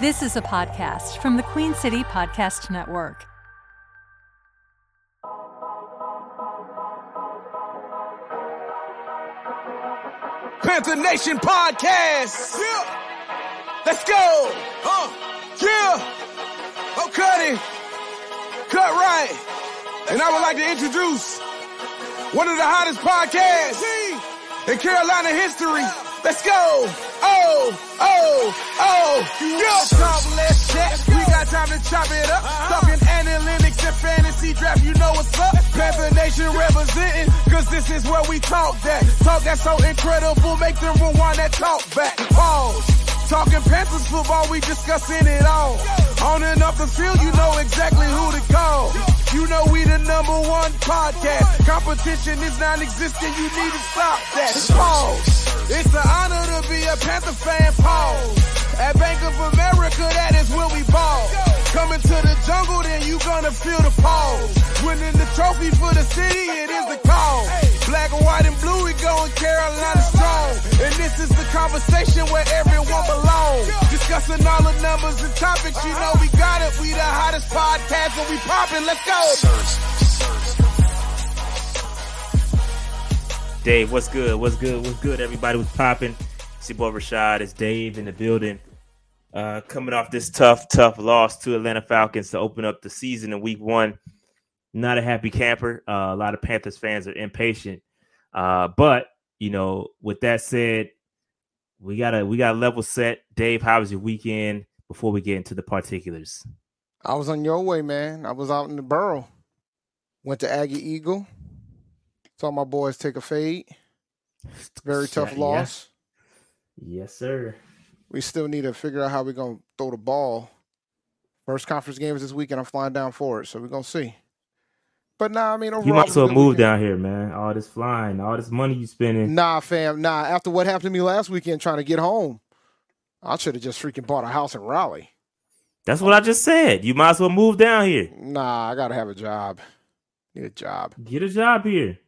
This is a podcast from the Queen City Podcast Network. Panther Nation Podcast. Yeah. Let's go. Uh, yeah. Oh, it. Cut right. And I would like to introduce one of the hottest podcasts in Carolina history. Let's go. Oh, oh, oh. Yeah. Talk, let's chat. We got time to chop it up. Talking analytics and fantasy draft. You know what's up. Panther Nation representing. Cause this is where we talk that. Talk that's so incredible. Make them rewind that talk back. Pause. Talking Panthers football, we discussing it all. On and off the field, you know exactly who to call. You know we the number one podcast. Competition is non-existent, you need to stop that. Pause. It's an honor to be a Panther fan, pause. At Bank of America, that is where we ball. Coming to the jungle, then you gonna feel the pause. Winning the trophy for the city, it is the call. Black, and white, and blue, we going Carolina strong. And this is the conversation where everyone belongs. Discussing all the numbers and topics, you know we got it. We the hottest podcast and we popping. Let's go. Dave, what's good? What's good? What's good? Everybody was popping. It's your boy Rashad. It's Dave in the building. Uh, coming off this tough, tough loss to Atlanta Falcons to open up the season in week one. Not a happy camper. Uh, a lot of Panthers fans are impatient. Uh, but you know, with that said, we gotta we gotta level set. Dave, how was your weekend before we get into the particulars? I was on your way, man. I was out in the borough. Went to Aggie Eagle. Saw my boys take a fade. Very tough Yeah. loss. Yes, sir. We still need to figure out how we're gonna throw the ball. First conference game is this weekend. I'm flying down for it, so we're gonna see. But nah, I mean, overall, You might as well move weekend. down here, man. All this flying, all this money you spending. Nah, fam, nah. After what happened to me last weekend, trying to get home, I should have just freaking bought a house in Raleigh. That's what I just said. You might as well move down here. Nah, I gotta have a job. Need a job. Get a job here.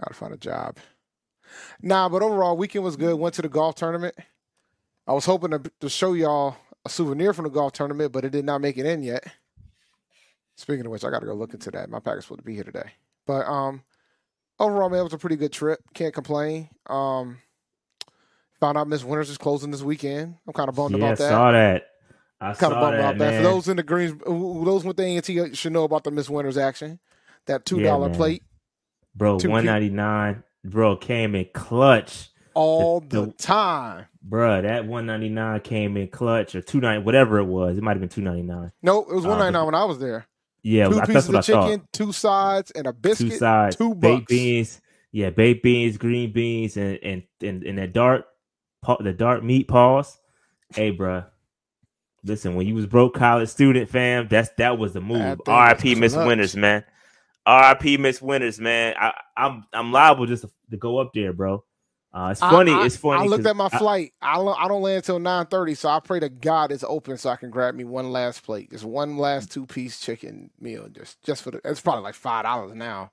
Gotta find a job. Nah, but overall, weekend was good. Went to the golf tournament. I was hoping to, to show y'all a souvenir from the golf tournament, but it did not make it in yet. Speaking of which, I gotta go look into that. My pack is supposed to be here today. But um, overall, man, it was a pretty good trip. Can't complain. Um, found out Miss Winters is closing this weekend. I'm kind of bummed yeah, about that. saw that. I kind saw of bummed that, about that. man. For those in the greens, those with the A&T should know about the Miss Winters action. That two dollar man. plate bro, one ninety nine, bro, came in clutch, all The- the time. bro. That one ninety nine came in clutch or two ninety, whatever it was. It might have been two ninety nine. No, it was Uh, one ninety nine when I was there. Yeah, two pieces what of I thought. chicken, two sides, and a biscuit. Two sides, two baked bucks. beans. Yeah, baked beans, green beans, and and and, and that dark, the dark meat paws. Hey, bro. Listen, when you was broke college student, fam, that's that was the move. R.I.P. Miss. Winters, man. R.I.P. Miss Winters, man. I, I'm I'm liable just to, to go up there, bro. Uh, it's funny. I, it's funny. I looked at my I- flight. I don't, I don't land until nine thirty, so I pray to God it's open so I can grab me one last plate, just one last two piece chicken meal, just just for the. It's probably like five dollars now.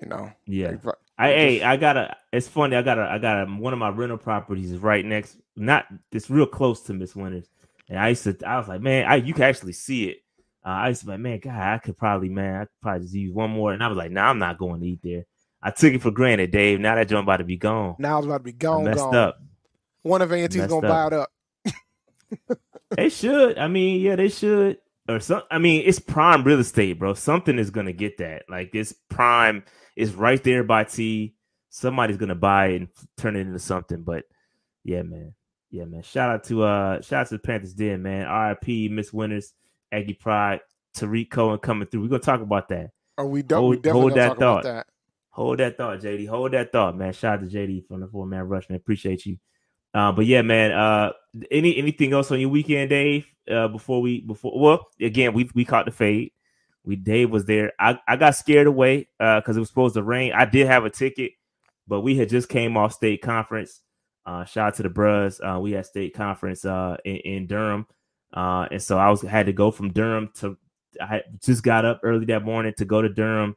You know. yeah. Like, I hey, I got a. It's funny. I got a. I got a. One of my rental properties is right next. Not. It's real close to Miss Winters, and I used to. I was like, man, I you can actually see it. Uh, I used to be like, man, God, I could probably, man, I could probably just use one more. And I was like, nah, I'm not going to eat there. I took it for granted, Dave. Now that joint about to be gone. Now it's about to be I gone. messed gone. up. One of A&T's gonna up. buy it up. They should. I mean, yeah, they should. Or some. I mean, it's prime real estate, bro. Something is gonna get that. Like this prime is right there by T. Somebody's gonna buy it and turn it into something. But yeah, man. Yeah, man. Shout out to uh shout out to the Panthers Den, man. RIP, Miss Winters, Aggie Pride, Tarik Cohen coming through. We're gonna talk about that. Or we don't. we Hold- definitely hold that talk about thought. that. Hold that thought, JD. Hold that thought, man. Shout out to JD from the four man rush, man. Appreciate you. Uh, but yeah, man. Uh, any anything else on your weekend, Dave? Uh, before we before well, again, we we caught the fade. We Dave was there. I, I got scared away uh because it was supposed to rain. I did have a ticket, but we had just came off state conference. Uh, shout out to the Bros. Uh, we had state conference uh in, in Durham. Uh, and so I was had to go from Durham to I just got up early that morning to go to Durham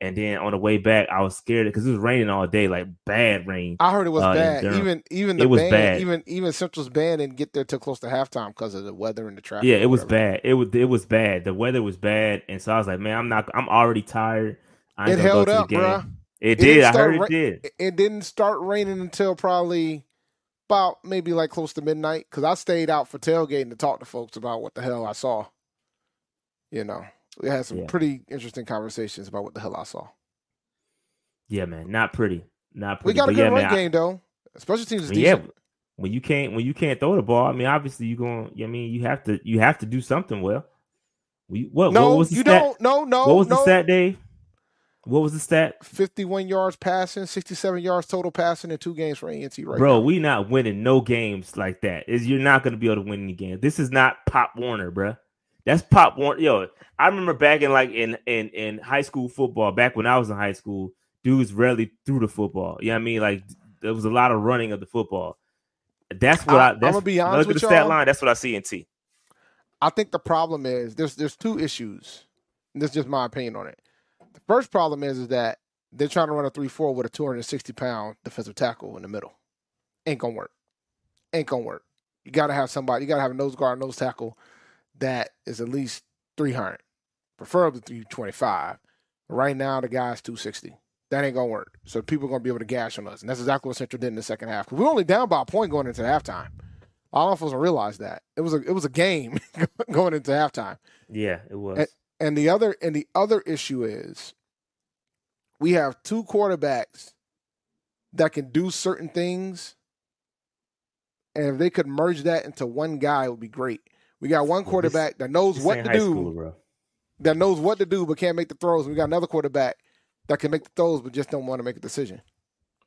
And then on the way back, I was scared because it was raining all day, like bad rain. I heard it was uh, bad. Even even the It was band, bad. even even Central's band didn't get there till close to halftime because of the weather and the traffic. Yeah, it was bad. It was it was bad. The weather was bad, and so I was like, man, I'm not. I'm already tired. I It held up, bruh. It, It did. I heard it did. It didn't start raining until probably about maybe like close to midnight because I stayed out for tailgating to talk to folks about what the hell I saw. You know, we had some Yeah. pretty interesting conversations about what the hell I saw. Yeah, man, not pretty. Not pretty. We got a good yeah, run man, I- game though. Special teams is yeah, decent. when you can't when you can't throw the ball, I mean, obviously you're going. I mean, you have to you have to do something well. We what? no, what was the you stat? don't. No, no, what was no. the stat, Dave? What was the stat, 51 yards passing, 67 yards total passing in two games for ANT right bro? now. We not winning no games like that. Is you're not going to be able to win any games. This is not Pop Warner, bro. That's Pop Warner. Yo, I remember back in like in in in high school football. Back when I was in high school, dudes rarely threw the football. You know what I mean? Like there was a lot of running of the football. That's what I- I. That's, be honest look with at the stat line. That's what I see in T. I think the problem is there's there's two issues. Is just my opinion on it. First problem is is that they're trying to run a three four with a 260 pound defensive tackle in the middle. Ain't gonna work. Ain't gonna work. You gotta have somebody. You gotta have a nose guard, nose tackle that is at least 300, preferably 325. Right now, the guy's 260. That ain't gonna work. So people are gonna be able to gash on us, and that's exactly what Central did in the second half. we were only down by a point going into halftime. I don't know if folks don't realize that it was a it was a game going into halftime. Yeah, it was. And- And the other and the other issue is we have two quarterbacks that can do certain things. And if they could merge that into one guy, it would be great. We got one quarterback that knows what to do, school, that knows what to do, but can't make the throws. We got another quarterback that can make the throws, but just don't want to make a decision.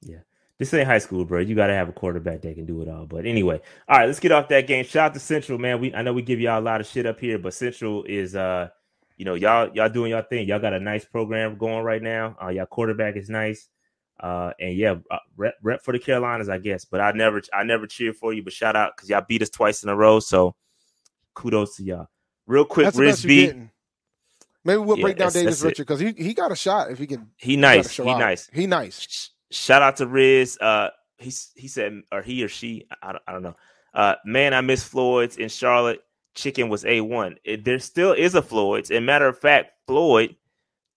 Yeah. This ain't high school, bro. You got to have a quarterback that can do it all. But anyway, all right, let's get off that game. Shout out to Central, man. We I know we give y'all a lot of shit up here, but Central is uh, you know, y'all y'all doing y'all thing. Y'all got a nice program going right now. Uh, y'all quarterback is nice. Uh, and yeah, uh, rep, rep for the Carolinas, I guess. But I never I never cheer for you, but shout out because y'all beat us twice in a row. So kudos to y'all. Real quick, That's the Riz best you're B. Maybe we'll Yeah, break down Davis. Richard because he, he got a shot if he can. He he nice. show He nice. He nice. Shout out to Riz. Uh, he he said, or he or she, I don't, I don't know. Uh, man, I miss Floyd's in Charlotte. Chicken was a one. There still is a Floyd's. And matter of fact, Floyd,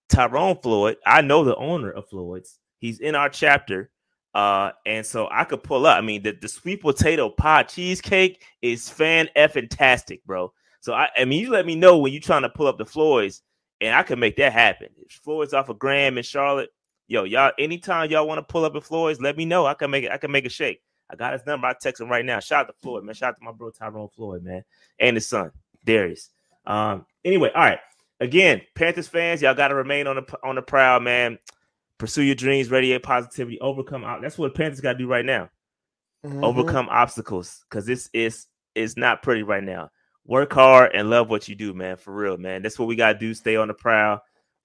Tyrone Floyd, I know the owner of Floyd's. He's in our chapter. Uh, and so I could pull up. I mean, the, the sweet potato pie cheesecake is fan effing tastic, bro. So I, I mean, you let me know when you're trying to pull up the Floyd's, and I can make that happen. If Floyd's off of Graham in Charlotte, yo, y'all, anytime y'all want to pull up at Floyd's, let me know. I can make it. I can make a shake. I got his number. I text him right now. Shout out to Floyd, man. Shout out to my bro Tyrone Floyd, man, and his son Darius. Um. Anyway, all right. Again, Panthers fans, y'all got to remain on the on the proud, man. Pursue your dreams, radiate positivity, overcome. out. That's what Panthers got to do right now. Mhm. Overcome obstacles, because this is is not pretty right now. Work hard and love what you do, man. For real, man. That's what we gotta do. Stay on the prowl.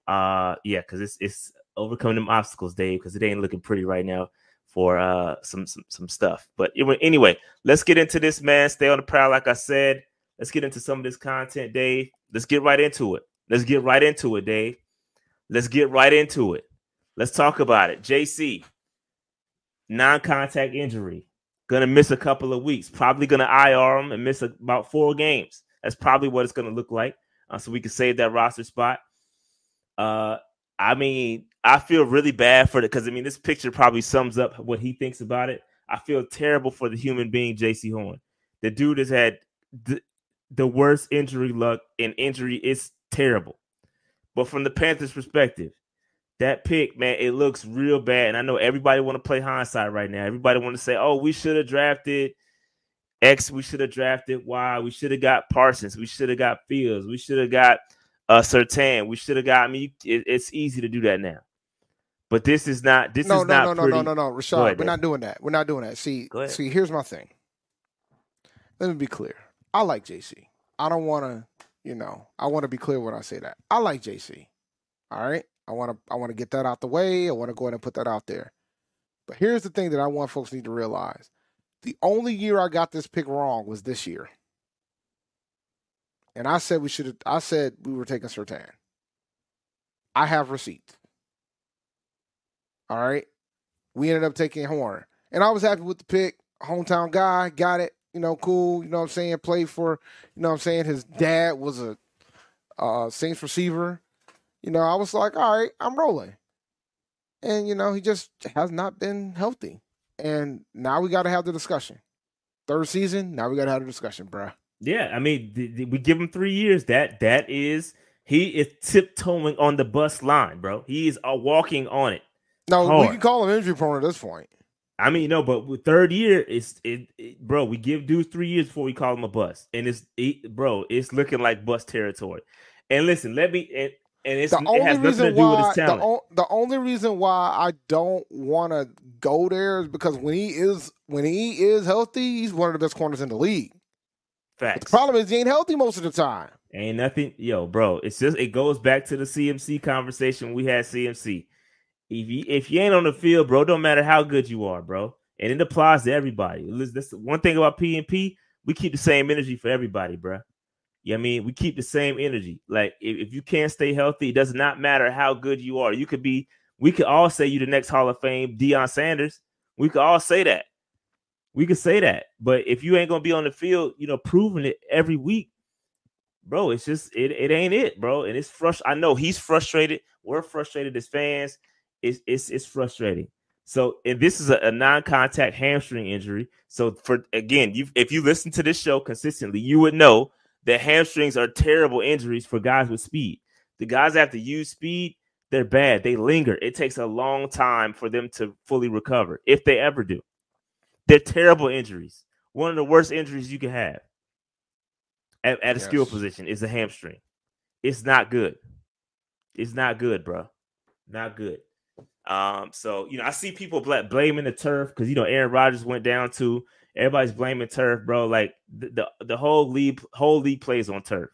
Uh, yeah, because it's it's overcoming them obstacles, Dave. Because it ain't looking pretty right now for uh some some some stuff. But anyway- let's get into this, man. Stay on the prowl, like I said. Let's get into some of this content, Dave. Let's get right into it. Let's get right into it, Dave. Let's get right into it. Let's talk about it. Jaycee, non-contact injury, gonna miss a couple of weeks. Probably gonna IR him and miss a, about four games. That's probably what it's gonna look like. Uh, so we can save that roster spot. Uh, I mean, I feel really bad for it because I mean, this picture probably sums up what he thinks about it. I feel terrible for the human being, Jaycee Horn. The dude has had the, the worst injury luck, and injury is terrible. But from the Panthers' perspective, that pick, man, it looks real bad. And I know everybody want to play hindsight right now. Everybody want to say, "Oh, we should have drafted X. We should have drafted Y. We should have got Parsons. We should have got Fields. We should have got uh Surtain. We should have got." Mean, it, it's easy to do that now, but this is not. This no, is no, not no, no, pretty. no, no, no, Go Rashad. ahead, we're not doing that. We're not doing that. See, see, here's my thing. Let me be clear. I like Jaycee. I don't want to, you know, I want to be clear when I say that. I like Jaycee. All right. I want to, I want to get that out the way. I want to go ahead and put that out there. But here's the thing that I want folks need to realize: the only year I got this pick wrong was this year, and I said we should. have I said we were taking Surtain. I have receipts. All right. We ended up taking Horn. And I was happy with the pick. Hometown guy, got it. You know, cool. You know what I'm saying? Played for, you know what I'm saying? His dad was a uh, Saints receiver. You know, I was like, all right, I'm rolling. And, you know, he just has not been healthy. And now we got to have the discussion. Third season, now we got to have the discussion, bruh. Yeah, I mean, th- th- we give him three years. That that is he is tiptoeing on the bus line, bro. He is uh, walking on it. No, Hard. we can call him injury prone at this point. I mean, no, but with third year, it's it, it- bro. We give dudes three years before we call him a bust, and it's it, bro. It's looking like bust territory. And listen, let me and, and it's the it only has nothing to reason do with why his the, talent. o- the only reason why I don't want to go there is because when he is when he is healthy, he's one of the best corners in the league. But the problem is he ain't healthy most of the time. Ain't nothing, yo, bro. It's just it goes back to the CMC conversation we had. CMC. If you if you ain't on the field, bro, don't matter how good you are, bro. And it applies to everybody. That's one thing about P and P. We keep the same energy for everybody, bro. You Yeah, I mean, we keep the same energy. Like if, if you can't stay healthy, it does not matter how good you are. You could be. We could all say you the next Hall of Fame, Deion Sanders. We could all say that. We could say that. But if you ain't gonna be on the field, you know, proving it every week, bro, it's just it, it ain't it, bro. And it's frust. I know he's frustrated. We're frustrated as fans. It's it's it's frustrating. So if this is a, a non-contact hamstring injury, so for again, you if you listen to this show consistently, you would know that hamstrings are terrible injuries for guys with speed. The guys that have to use speed, they're bad. They linger. It takes a long time for them to fully recover, if they ever do. They're terrible injuries. One of the worst injuries you can have at, at a skill position is a hamstring. It's not good. It's not good, bro. Not good. Um, so you know, I see people bla- blaming the turf because you know Aaron Rodgers went down too. Everybody's blaming turf, bro. Like the, the the whole league, whole league plays on turf.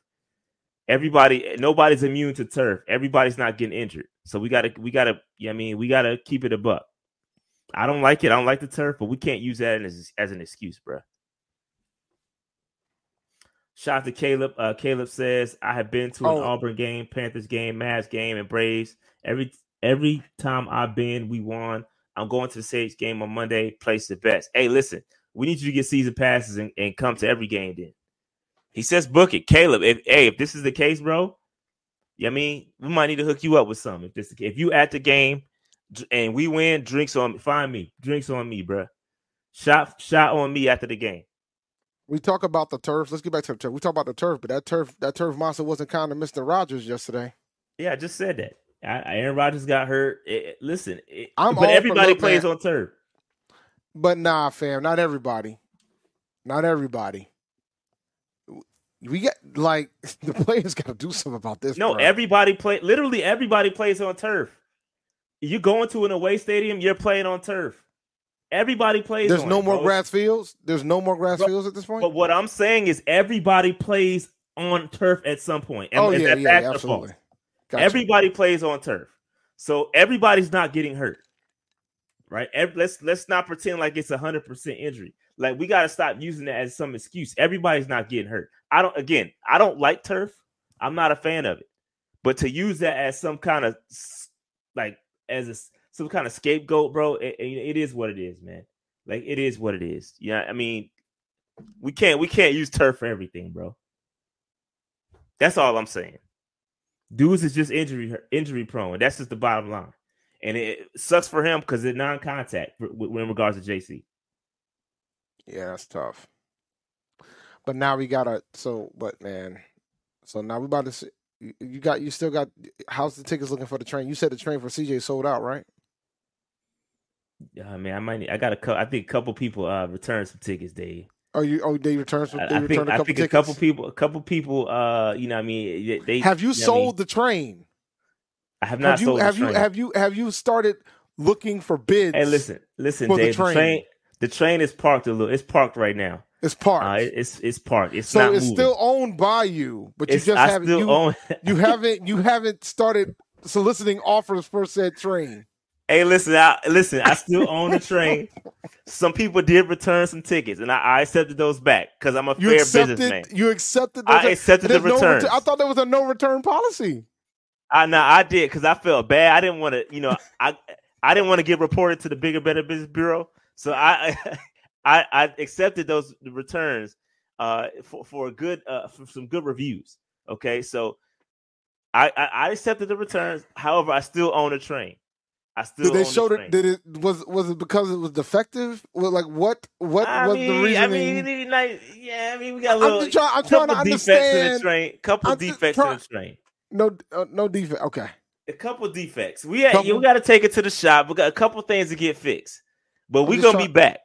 Everybody, nobody's immune to turf. Everybody's not getting injured. So we gotta, we gotta. Yeah, I mean, we gotta keep it a buck. I don't like it. I don't like the turf, but we can't use that as as an excuse, bro. Shout out to Caleb. Uh, Caleb says, I have been to an Oh. Auburn game, Panthers game, Mavs game, and Braves. Every every time I've been, we won. I'm going to the Sage game on Monday. Place the best. Hey, listen, we need you to get season passes and, and come to every game then. He says book it. Caleb, if hey, if this is the case, bro, yeah, I mean, we might need to hook you up with something. If this if you at the game and we win, drinks on me. find me. Drinks on me, bro. Shot shot on me after the game. We talk about the turf. Let's get back to the turf. We talk about the turf, but that turf that turf monster wasn't kind of Mr. Rogers yesterday. Yeah, I just said that. I, Aaron Rodgers got hurt. It- listen, it- I'm all but everybody plays man. on turf. But nah, fam, not everybody. Not everybody. We got like the players got to do something about this. No, bro. everybody play. Literally, everybody plays on turf. You go into an away stadium, you're playing on turf. Everybody plays. There's no it, more bro. grass fields. There's no more grass Bro, fields at this point. But what I'm saying is, everybody plays on turf at some point. And oh yeah, yeah, absolutely. false? Gotcha. Everybody plays on turf, so everybody's not getting hurt, right? Ev- let's let's not pretend like it's a hundred percent injury. Like we got to stop using that as some excuse. Everybody's not getting hurt. I don't. Again, I don't like turf. I'm not a fan of it. But to use that as some kind of like as a, some kind of scapegoat, bro, it it is what it is, man. Like it is what it is. Yeah, I mean, we can't we can't use turf for everything, bro. That's all I'm saying. Dudes is just injury injury prone. That's just the bottom line, and it sucks for him because it's non-contact with- in regards to Jaycee. Yeah, that's tough. But now we gotta. So, but man, so now we about to. See, you- got. You still got. How's the tickets looking for the train? You said the train for CJ sold out, right? Yeah, man, I might. Need, I got a couple. I think a couple people uh returned some tickets, Dave. Oh, you. Oh, they returned. Some, I, they I returned think. a I couple think tickets. a couple people. A couple people. Uh, you know, what I mean, they. Have you know what I mean? sold the train? I have not Have you? sold. the Have you? train. Have you? Have you started looking for bids? Hey, listen, listen, for the Dave. The train. train. the train is parked a little. It's parked right now. It's parked. Uh, it's it's parked. It's so not it's moving. still owned by you, but It's- you just I haven't. still You, own. you haven't. You haven't started soliciting offers for said train. Hey, listen, I, listen. I still own the train. Some people did return some tickets, and I, I accepted those back because I'm a You fair accepted. businessman. You accepted. I those- accepted the no return- I thought there was a no return policy. I know I did because I felt bad. I didn't want to, you know, I I didn't want to get reported to the bigger, better business bureau, so I I, I accepted those returns uh, for for a good uh, for some good reviews. Okay, so I, I, I accepted the returns. However, I still own a train. I still did they show it? that? Did it was was it because it was defective? Like what what I was mean, the reasoning? I mean, like, yeah, I mean, we got a I'm little. just trying- I'm trying to defects in the understand- train. Couple I'm defects try- in the train. no uh, no defect. Okay, A couple defects. We had, Couple- you got to take it to the shop. We got a couple things to get fixed, but we gonna trying- be back.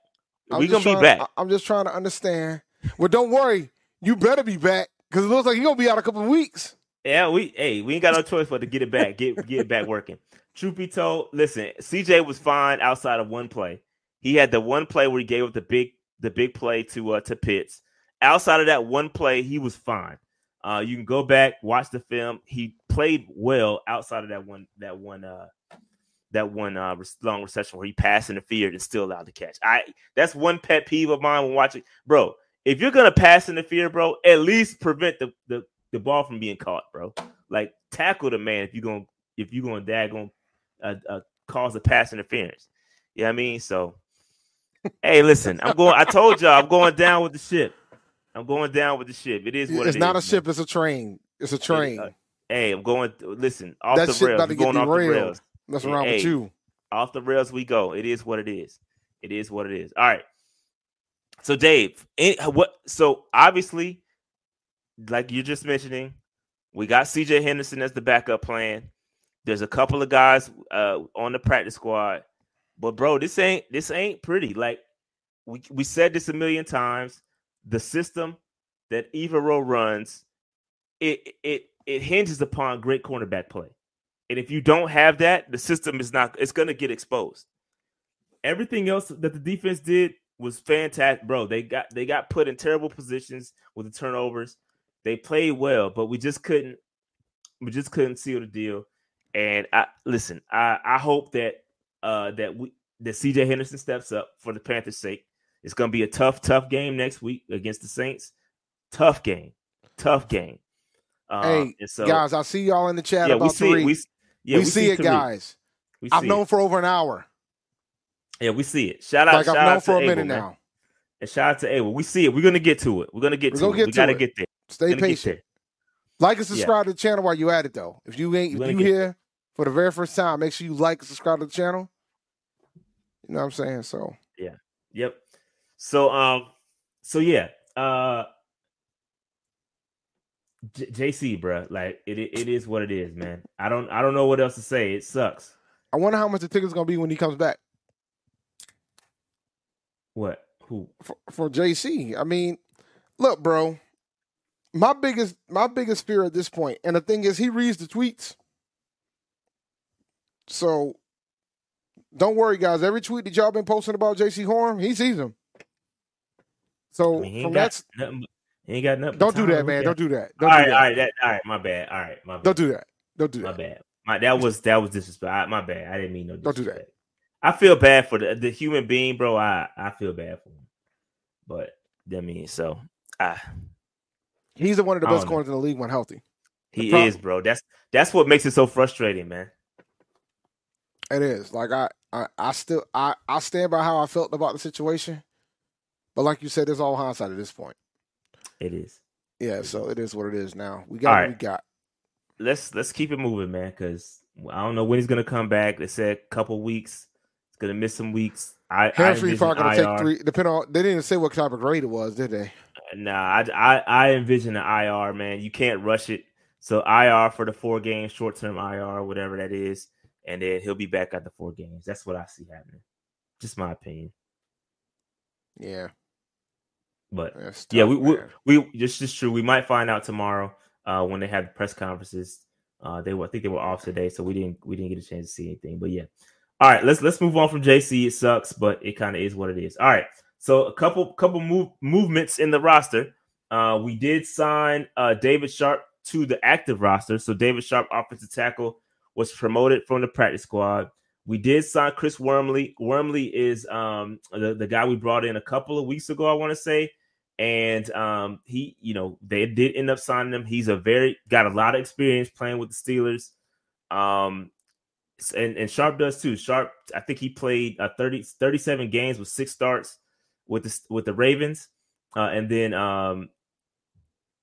I'm we gonna be back. I'm just trying to understand. Well, don't worry, you better be back because it looks like you're gonna be out a couple of weeks. Yeah, we hey, we ain't got no choice but to get it back, get get it back working. Truth be told, listen, CJ was fine outside of one play. He had the one play where he gave up the big the big play to uh to Pitts. Outside of that one play, he was fine. Uh, you can go back, watch the film. He played well outside of that one that one uh that one uh long reception where he passed interfered and still allowed the catch. I that's one pet peeve of mine when watching, bro. If you're gonna pass interfere, bro, at least prevent the the, the ball from being caught, bro. Like tackle the man if you're gonna if you're gonna daggone uh, uh, cause a pass interference. You know what I mean? So, hey, listen, I'm going. I told y'all I'm going down with the ship. I'm going down with the ship. It is what It's it not a is, man. ship; it's a train. It's a train. uh, Hey, I'm going. Listen, off That the shit rails. about to going off the rails. Mess hey, around with you. Off the rails we go. It is what it is. It is what it is. All right. So, Dave, any, what? So obviously, like you're just mentioning, we got C.J. Henderson as the backup plan. There's a couple of guys uh, on the practice squad, but bro, this ain't this ain't pretty. Like we we said this a million times. The system that Evero runs, it it it hinges upon great cornerback play. And if you don't have that, the system is not it's gonna get exposed. Everything else that the defense did was fantastic, bro. They got they got put in terrible positions with the turnovers. They played well, but we just couldn't we just couldn't seal the deal. And I listen, I, I hope that uh that we that CJ Henderson steps up for the Panthers' sake. It's gonna be a tough, tough game next week against the Saints. Tough game. Tough game. Um, hey, and so, guys, I see y'all in the chat yeah, about we see three. it. We, yeah, we, see, it, Tariq. guys. We I've known it. for over an hour. Yeah, we see it. Shout out, Like shout I've known out for to a Abel, minute man. now. And shout out to Abel. We see it. We're gonna get to it. We're gonna get We're to gonna it. get we to gotta it. get there. Stay We're gonna get patient. there. Like and subscribe to the channel while you at it though. If you ain't if you here for the very first time, make sure you like and subscribe to the channel. You know what I'm saying? So yeah. Yep. So um, so yeah, uh, J- Jaycee, bro, like it, it is what it is, man. I don't I don't know what else to say. It sucks. I wonder how much the ticket's gonna be when he comes back What? Who? for, for Jaycee. I mean, look, bro. My biggest my biggest fear at this point, and the thing is, he reads the tweets. So don't worry, guys. Every tweet that y'all been posting about Jaycee Horn, he sees them. So I mean, he from ain't that, got nothing. Ain't got nothing. don't do that, man. Don't do that. All Don't right, do all that. right, that, all right. My bad. All right, my bad. Don't do that. Don't do that. My bad. My that was that was disrespect. My bad. I didn't mean no Don't do that. I feel bad for the the human being, bro. I I feel bad for him. But I mean, so I He's the one of the best corners in the league when healthy. he is, bro. That's that's what makes it so frustrating, man. It is. Like I, I, I still I, I stand by how I felt about the situation. But like you said, it's all hindsight at this point. It is. Yeah, so it is what it is now. We got All what right. we got. Let's let's keep it moving, man. Because I don't know when he's gonna come back. They said a couple weeks. He's gonna miss some weeks. I, I Hamstring envision probably gonna IR. take three. Depending on they didn't say what type of grade it was, did they? Nah, I, I I envision an IR, man. You can't rush it. So IR for the four games, short term IR, whatever that is, and then he'll be back at the four games. That's what I see happening. Just my opinion. Yeah. But That's yeah, tough, we we, man. we this is true. We might find out tomorrow uh, when they have press conferences. Uh, they were I think they were off today, so we didn't we didn't get a chance to see anything. But yeah, all right, let's let's move on from Jaycee. It sucks, but it kind of is what it is. All right, so a couple couple move movements in the roster. Uh, we did sign uh, David Sharp to the active roster. So David Sharp, offensive tackle, was promoted from the practice squad. We did sign Chris Wormley. Wormley is um, the, the guy we brought in a couple of weeks ago, I want to say. And um, he, you know, they did end up signing him. He's a very got a lot of experience playing with the Steelers. Um, and, and Sharp does too. Sharp, I think he played uh, 30, 37 games with six starts with the with the Ravens, uh, and then um,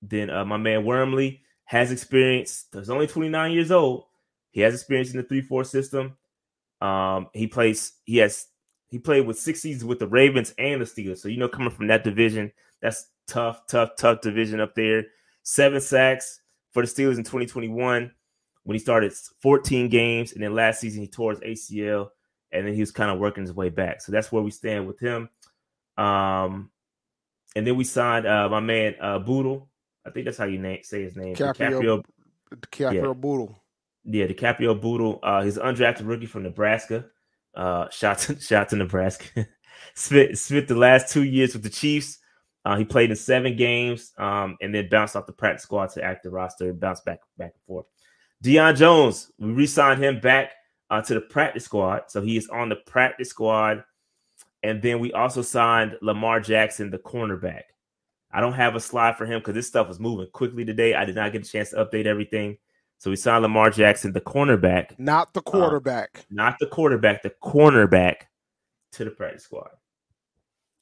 then uh, my man Wormley has experience. He's only twenty nine years old. He has experience in the three four system. Um, he plays. He has he played with six seasons with the Ravens and the Steelers. So you know, coming from that division, that's tough, tough, tough division up there. Seven sacks for the Steelers in 2021 when he started 14 games, and then last season he tore his ACL, and then he was kind of working his way back. So that's where we stand with him. Um, and then we signed uh, my man uh, Bootle. I think that's how you name, say his name. DiCaprio, DiCaprio yeah. Bootle. Yeah, DiCaprio Bootle. Uh, he's an undrafted rookie from Nebraska. Uh, shot to, shot to Nebraska. spent spent the last two years with the Chiefs. Uh, he played in seven games, um, and then bounced off the practice squad to active roster, bounced back back and forth. Deion Jones, we re-signed him back uh, to the practice squad, so he is on the practice squad. And then we also signed Lamar Jackson, the cornerback. I don't have a slide for him because this stuff was moving quickly today. I did not get a chance to update everything. So we signed Lamar Jackson, the cornerback, not the uh, quarterback, uh, not the quarterback, the cornerback to the practice squad.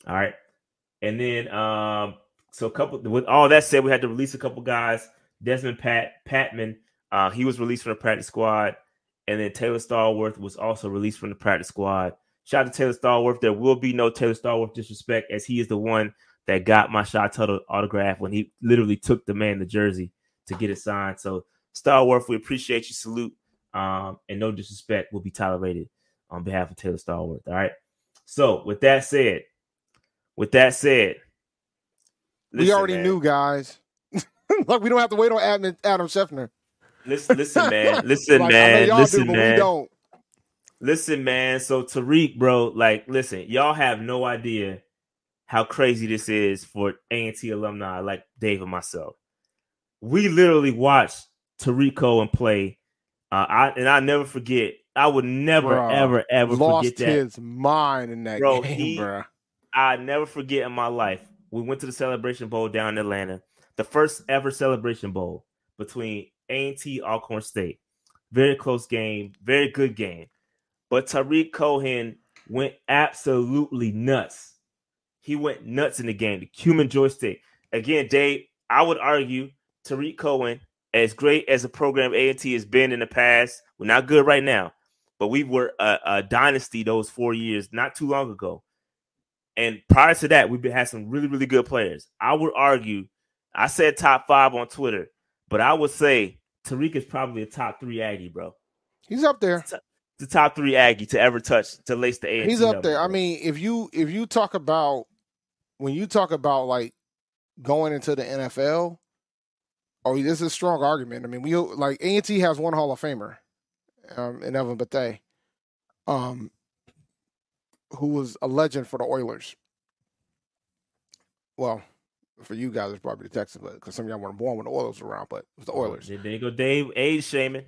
All right, and then um, so a couple. With all that said, we had to release a couple guys. Dezmon Pat Patmon, uh, he was released from the practice squad, and then Taylor Stallworth was also released from the practice squad. Shout out to Taylor Stallworth. There will be no Taylor Stallworth disrespect, as he is the one that got my Shy Tuttle autograph when he literally took the man the jersey to get it signed. So Stallworth, we appreciate you. Salute. Um, and no disrespect will be tolerated on behalf of Taylor Stallworth. All right. So with that said, with that said, listen, we already man. knew, guys. like we don't have to wait on Adam, Adam Schefter. Listen, listen, man. Listen, like, man. listen, do, man. don't. Listen, man. So Tarik, bro, like, listen, y'all have no idea how crazy this is for A&T alumni like Dave and myself. We literally watched Tarik Cohen play, uh, I and I never forget. I would never, bro, ever, ever lost forget that. his mind in that bro, game, he, bro. I never forget in my life. We went to the Celebration Bowl down in Atlanta, the first ever Celebration Bowl between A&T Alcorn State. Very close game, very good game. But Tarik Cohen went absolutely nuts. He went nuts in the game. The human joystick. Again, Dave, I would argue Tarik Cohen, as great as a program A&T has been in the past, we're not good right now, but we were a, a dynasty those four years not too long ago. And prior to that, we've been had some really, really good players. I would argue, I said top five on Twitter, but I would say Tarik is probably a top three Aggie, bro. He's up there. The top three Aggie to ever touch to lace the A. He's up there. Bro. I mean, if you if you talk about when you talk about like going into the NFL, oh, this is a strong argument. I mean, we like A and T has one Hall of Famer, um, in Elvin Bethea, um, who was a legend for the Oilers. Well, for you guys, it's probably the Texans, but because some of y'all weren't born when the Oilers were around, but it was the Oilers. There you go, Dave. Age shaming.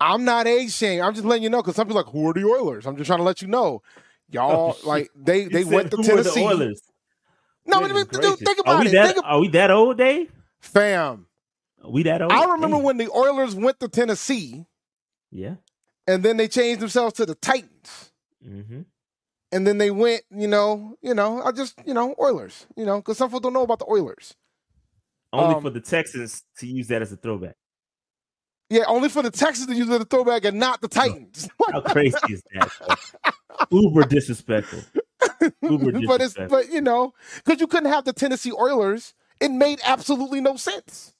I'm not age shaming. I'm just letting you know because some people like, who are the Oilers? I'm just trying to let you know, y'all oh, like they they went to Tennessee. The Oilers? No, mean, dude, think about are it. That, think are we that old, Dave? Fam, are we that old? I remember when the Oilers went to Tennessee. Yeah. And then they changed themselves to the Titans. Mm-hmm and then they went, you know, you know, I just, you know, Oilers, you know, because some people don't know about the Oilers. Only um, for the Texans to use that as a throwback. Yeah, only for the Texans to use it as a throwback and not the Titans. How crazy is that? Uber disrespectful. Uber disrespectful. but it's but you know, because you couldn't have the Tennessee Oilers, it made absolutely no sense.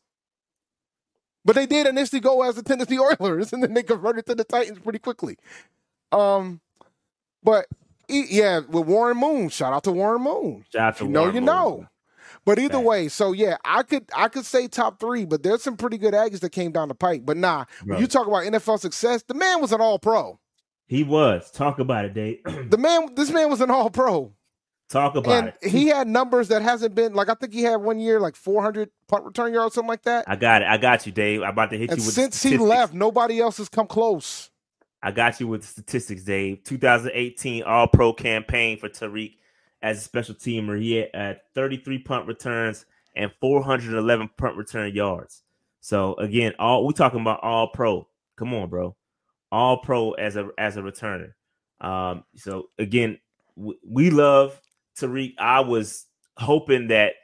But they did initially go as the Tennessee Oilers, and then they converted to the Titans pretty quickly. Um, but yeah, with Warren Moon. Shout out to Warren Moon. Shout out to you know, Warren you Moon. know. But either way, so yeah, I could I could say top three, but there's some pretty good Aggies that came down the pike. But nah, Bro. when you talk about NFL success, the man was an all pro. He was. Talk about it, Dave. the man, this man was an all pro. Talk about and it. He had numbers that hasn't been like I think he had one year like 400 punt return yards, something like that. I got it. I got you, Dave. I'm about to hit and you with since he left, nobody else has come close. I got you with the statistics, Dave. 2018 All Pro campaign for Tarik as a special teamer. He had uh, 33 punt returns and 411 punt return yards. So again, all we're talking about All Pro. Come on, bro. All Pro as a as a returner. Um, so again, we love Tarik. I was hoping that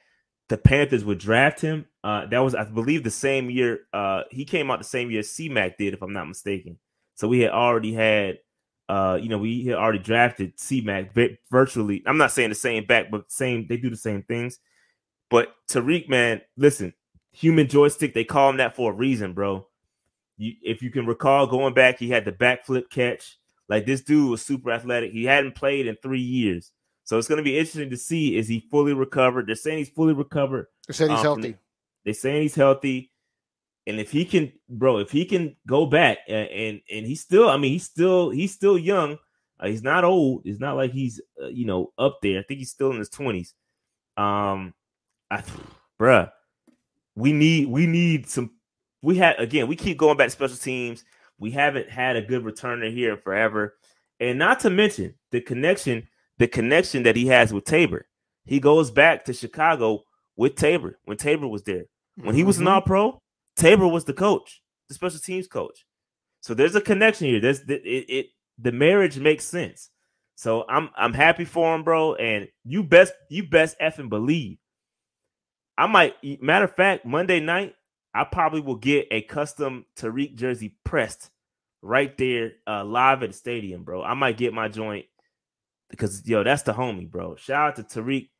the Panthers would draft him. Uh, that was, I believe, the same year. Uh, he came out the same year C-Mac did, if I'm not mistaken. So we had already had, uh, you know, we had already drafted C-Mac virtually. I'm not saying the same back, but same. They do the same things. But Tarik, man, listen, human joystick. They call him that for a reason, bro. You, if you can recall, going back, he had the backflip catch. Like this dude was super athletic. He hadn't played in three years. So it's going to be interesting to see is he fully recovered. They're saying he's fully recovered. They're saying he's um, healthy. They're saying he's healthy, and if he can, bro, if he can go back and and, and he's still, I mean, he's still he's still young. Uh, he's not old. It's not like he's uh, you know up there. I think he's still in his twenties. Um, I, bruh, we need we need some. We had again. We keep going back to special teams. We haven't had a good returner here forever, and not to mention the connection the connection that he has with Tabor. He goes back to Chicago with Tabor when Tabor was there. When he was an mm-hmm. all pro, Tabor was the coach, the special teams coach. So there's a connection here. There's it, it, it the marriage makes sense. So I'm I'm happy for him, bro. And you best you best effing believe. I might matter of fact, Monday night, I probably will get a custom Tarik jersey pressed right there uh, live at the stadium, bro. I might get my joint because yo, that's the homie, bro. Shout out to Tarik.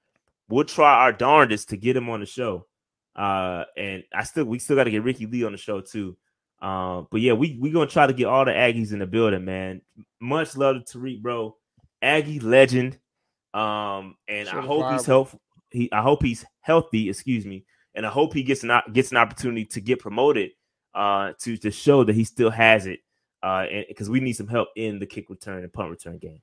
We'll try our darndest to get him on the show. Uh, and I still we still got to get Ricky Lee on the show too. Uh, but yeah, we we gonna try to get all the Aggies in the building, man. Much love to Tarik, bro. Aggie legend. Um, and I hope he's healthy. He I hope he's healthy. Excuse me, and I hope he gets an gets an opportunity to get promoted. Uh, to to show that he still has it. Uh, because we need some help in the kick return and punt return game.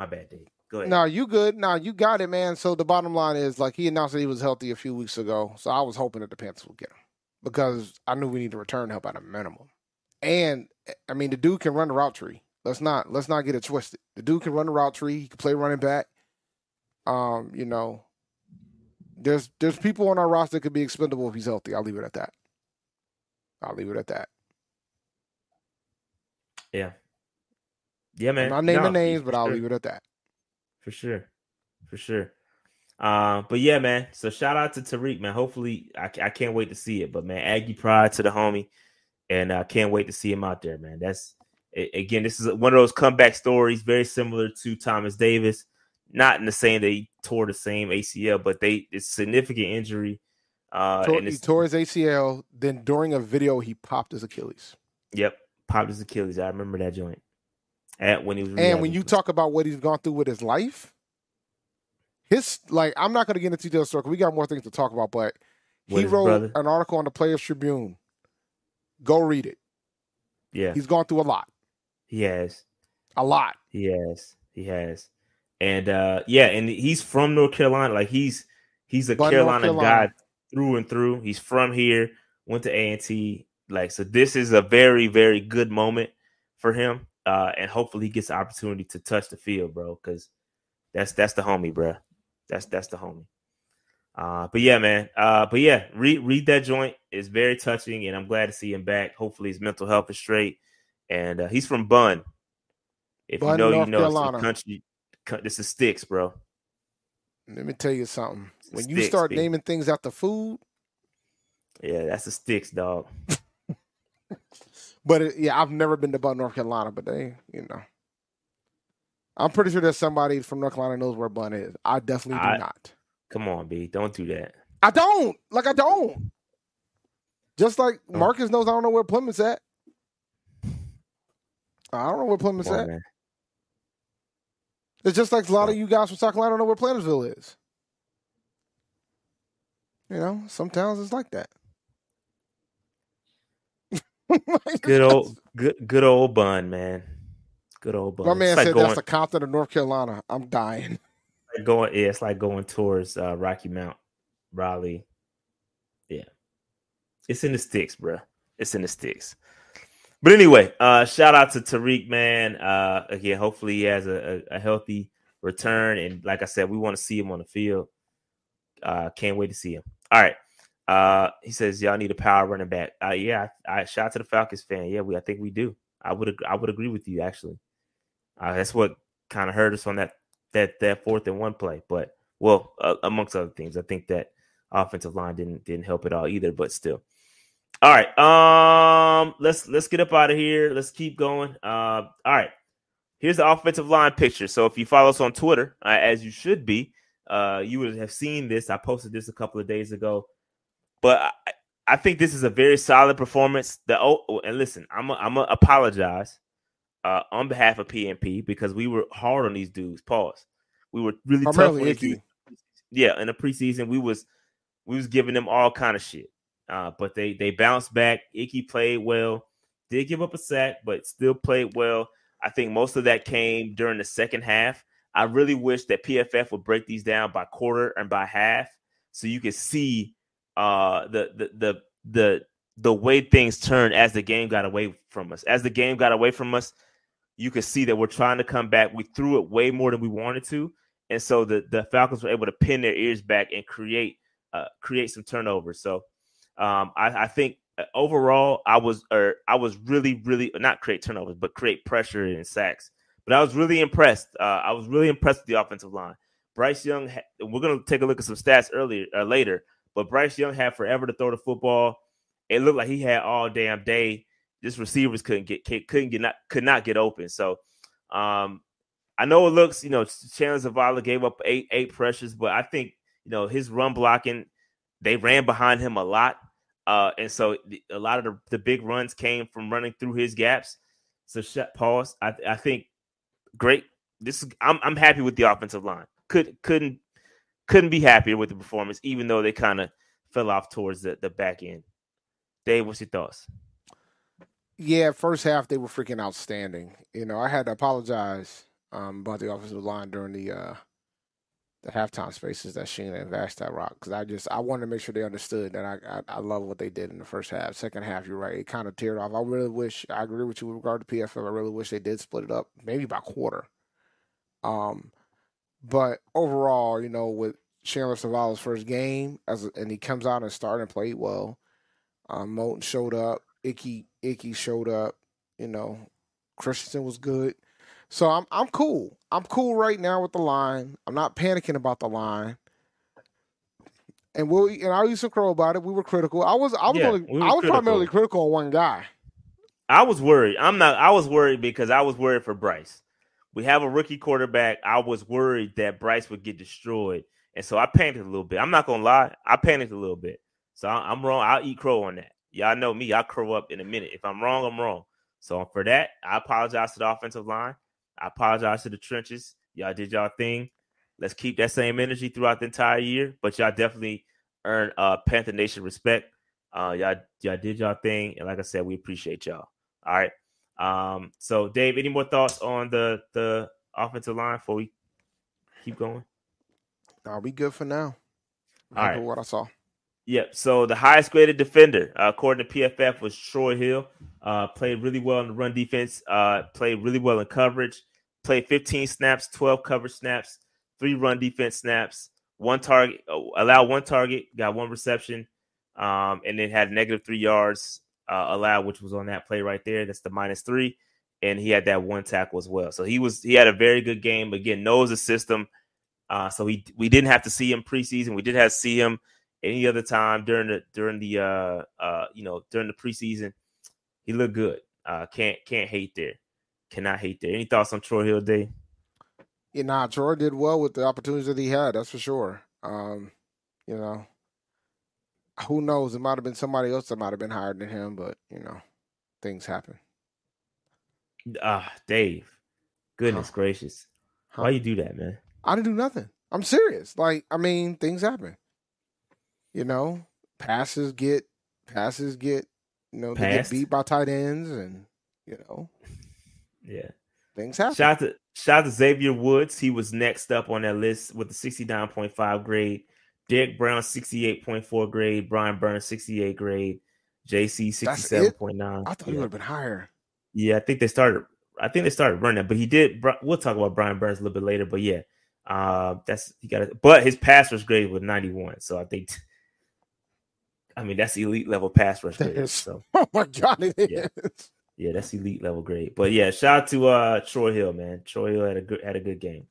My bad, Dave. Go ahead. No, you good. Now you got it, man. So the bottom line is, like, he announced that he was healthy a few weeks ago. So I was hoping that the Panthers would get him because I knew we need to return help at a minimum. And I mean, the dude can run the route tree. Let's not let's not get it twisted. The dude can run the route tree. He can play running back. Um, you know, there's there's people on our roster that could be expendable if he's healthy. I'll leave it at that. I'll leave it at that. Yeah, yeah, man. I'm not naming no, names, but I'll sure. leave it at that. For sure, for sure. Uh, but yeah, man. So shout out to Tarik, man. Hopefully, I, I can't wait to see it. But man, Aggie pride to the homie, and I uh, can't wait to see him out there, man. That's again, this is one of those comeback stories, very similar to Thomas Davis. Not in the same they tore the same ACL, but they it's significant injury. Uh, tore, he tore his ACL. Then during a video, he popped his Achilles. Yep, popped his Achilles. I remember that joint at when he was. And when you talk about what he's gone through with his life, his like I'm not going to get into details, story. We got more things to talk about, but he wrote an article on the Players Tribune. Go read it. Yeah, he's gone through a lot. He has a lot. He has. He has. And uh yeah, and he's from North Carolina. Like he's he's a Carolina, Carolina, guy through and through. He's from here. Went to A and T. Like so, this is a very very good moment for him uh, and hopefully he gets the opportunity to touch the field, bro. Because that's that's the homie, bro. That's that's the homie. Uh, but yeah, man. Uh, but yeah, read read that joint. It's very touching, and I'm glad to see him back. Hopefully his mental health is straight, and uh, he's from Bunn. If Bunn, you know, North you know, Carolina. it's country. This is sticks, bro. Let me tell you something. When sticks, you start naming things after food, yeah, that's the sticks, dog. But it, yeah, I've never been to Bunn, North Carolina, but they, you know, I'm pretty sure that somebody from North Carolina knows where Bunn is. I definitely do I, not. Come on, B, don't do that. I don't. Like I don't. Just like oh. Marcus knows, I don't know where Plymouth's at. I don't know where Plymouth's on, at. Man. It's just like a lot of you guys from South Carolina don't know where Plantersville is. You know, some towns it's like that. Good old good good old Bunn, man. Good old Bunn. My man said going, that's the Compton of North Carolina. I'm dying. Like going, yeah, it's like going towards uh, Rocky Mount, Raleigh. Yeah, it's in the sticks, bro. It's in the sticks. But anyway, uh, shout out to Tarik, man. Uh, again, hopefully he has a, a, a healthy return, and like I said, we want to see him on the field. Uh, can't wait to see him. All right. Uh, he says y'all need a power running back. Uh, yeah, I, I shout out to the Falcons fan. Yeah, we I think we do. I would I would agree with you actually. Uh, that's what kind of hurt us on that that that fourth and one play. But well, uh, amongst other things, I think that offensive line didn't didn't help at all either. But still, all right. Um, let's let's get up out of here. Let's keep going. Uh, all right. Here's the offensive line picture. So if you follow us on Twitter, uh, as you should be, uh, you would have seen this. I posted this a couple of days ago, but I, I think this is a very solid performance. The oh, and listen, I'm a, I'm gonna apologize uh, on behalf of PNP because we were hard on these dudes. Pause. We were really tough. On these yeah, in the preseason, we was we was giving them all kind of shit. Uh, but they they bounced back. Ickey played well. Did give up a sack, but still played well. I think most of that came during the second half. I really wish that PFF would break these down by quarter and by half, so you could see uh, the the the the the way things turned as the game got away from us. As the game got away from us, you could see that we're trying to come back. We threw it way more than we wanted to, and so the the Falcons were able to pin their ears back and create uh, create some turnovers. So um, I, I, think uh, overall I was or I was really really not create turnovers but create pressure and sacks. But I was really impressed. Uh, I was really impressed with the offensive line. Bryce Young. We're gonna take a look at some stats earlier uh, later, but Bryce Young had forever to throw the football. It looked like he had all damn day. Just receivers couldn't get couldn't get not could not get open. So um, I know it looks, you know, Chandler Zavala gave up eight eight pressures, but I think you know his run blocking, they ran behind him a lot, uh, and so a lot of the, the big runs came from running through his gaps. So shut pause. I, I think great. This is I'm I'm happy with the offensive line. Could couldn't couldn't be happier with the performance, even though they kind of fell off towards the, the back end. Dave, what's your thoughts? Yeah, first half they were freaking outstanding. You know, I had to apologize um, about the offensive line during the uh, the halftime spaces that Sheena and Vashti rock because I just I wanted to make sure they understood that I, I, I love what they did in the first half. Second half, you're right, it kind of teared off. I really wish I agree with you with regard to PFF. I really wish they did split it up, maybe by quarter. Um, but overall, you know, with Chandler Zavala's first game as a, and he comes out and started and played well. Um, Moton showed up. Ickey Ickey showed up. You know, Christensen was good. So I'm I'm cool. I'm cool right now with the line. I'm not panicking about the line. And we'll and I'll use some crow about it. We were critical. I was I was yeah, only, we I was critical. primarily critical on one guy. I was worried. I'm not I was worried because I was worried for Bryce. We have a rookie quarterback. I was worried that Bryce would get destroyed. And so I panicked a little bit. I'm not gonna lie, I panicked a little bit. So I'm wrong. I'll eat crow on that. Y'all know me. I'll crow up in a minute. If I'm wrong, I'm wrong. So for that, I apologize to the offensive line. I apologize to the trenches. Y'all did y'all thing. Let's keep that same energy throughout the entire year. But y'all definitely earn uh Panther Nation respect. Uh y'all y'all did y'all thing. And like I said, we appreciate y'all. All right. Um, so Dave, any more thoughts on the the offensive line before we keep going? Are we good for now? All right. What I saw. Yep. So the highest graded defender, uh, according to PFF, was Troy Hill. Uh, played really well in the run defense. Uh, played really well in coverage played 15 snaps, 12 coverage snaps, three run defense snaps, one target, uh, allowed one target, got one reception, um, and then had negative three yards uh, allowed, which was on that play right there. That's the minus three, and he had that one tackle as well. So he was he had a very good game. Again, knows the system. Uh, so he we didn't have to see him preseason. We did have to see him any other time during the during the uh uh you know during the preseason. He looked good. Uh, can't can't hate there cannot hate there. Any thoughts on Troy Hill Day? Yeah, nah, Troy did well with the opportunities that he had. That's for sure. Um, you know, who knows? It might have been somebody else that might have been higher than him, but you know, things happen. Ah, uh, Dave. Goodness huh. gracious. Huh. Why you do that, man? I didn't do nothing. I'm serious. Like, I mean, things happen. You know, passes get passes get you know, they get beat by tight ends and you know. Yeah. Things happen. Shout out to shout out to Xavier Woods. He was next up on that list with the 69.5 grade. Dick Brown, 68.4 grade. Brian Burns, 68 grade. Jaycee, 67.9. I thought yeah. he would have been higher. Yeah, I think they started. I think they started running, but he did. We'll talk about Brian Burns a little bit later. But yeah, uh, that's he got it. But his pass rush grade was 91. So I think, I mean, that's elite level pass rush grade. So, oh my god, it yeah. is. Yeah, that's elite level grade. But yeah, shout out to uh Troy Hill, man. Troy Hill had a good had a good game.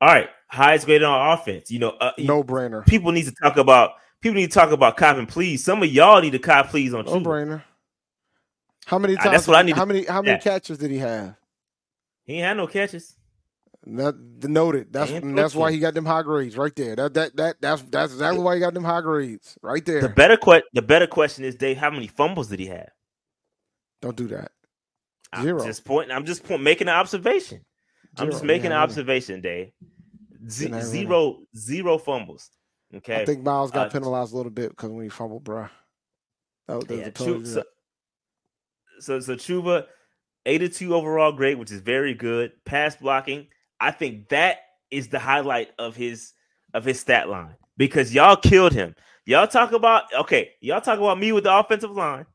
All right, highest grade on offense. You know, uh, No brainer. people need to talk about people need to talk about cop and please. Some of y'all need to cop please on No brainer. How many times? that's what I need to- How many? How many Yeah. catches did he have? He had no catches. That noted. That's And that's why he got them high grades right there. That that that that's that's exactly why he got them high grades right there. The better que- the better question is, Dave, how many fumbles did he have? Don't do that. I'm Zero. just pointing. I'm just point, making an observation. I'm just making Yeah, an observation, Dave. Z- zero zero fumbles. Okay. I think Miles got Uh, penalized a little bit because when he fumbled, bruh. Oh, Yeah, penalty. so, so so Chuba, 82 overall grade, which is very good. Pass blocking. I think that is the highlight of his of his stat line because y'all killed him. Y'all talk about okay, y'all talk about me with the offensive line.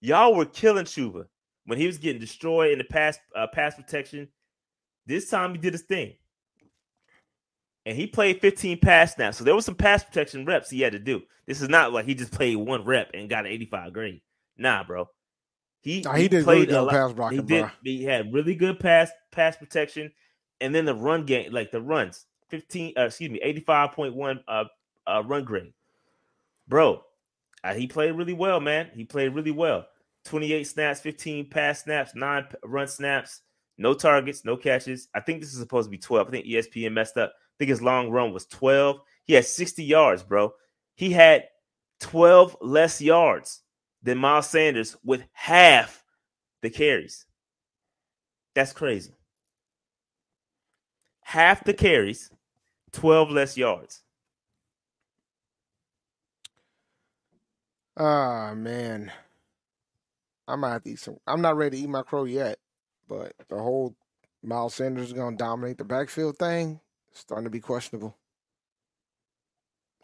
Y'all were killing Chuba when he was getting destroyed in the pass uh, pass protection. This time he did his thing. And he played 15 pass snaps. So there was some pass protection reps he had to do. This is not like he just played one rep and got an 85 grade. Nah, bro. He, Nah, he did really good on lot- He did. bruh. He had really good pass pass protection, and then the run game, like the runs, 15. Uh, excuse me, 85.1 uh, uh run grade, bro. Uh, he played really well, man. He played really well. 28 snaps, 15 pass snaps, nine run snaps, no targets, no catches. I think this is supposed to be 12. I think ESPN messed up. I think his long run was 12. He had 60 yards, bro. He had 12 less yards than Miles Sanders with half the carries. That's crazy. Half the carries, 12 less yards. Ah man, I might have to eat some. I'm not ready to eat my crow yet, but the whole Miles Sanders is going to dominate the backfield thing starting to be questionable.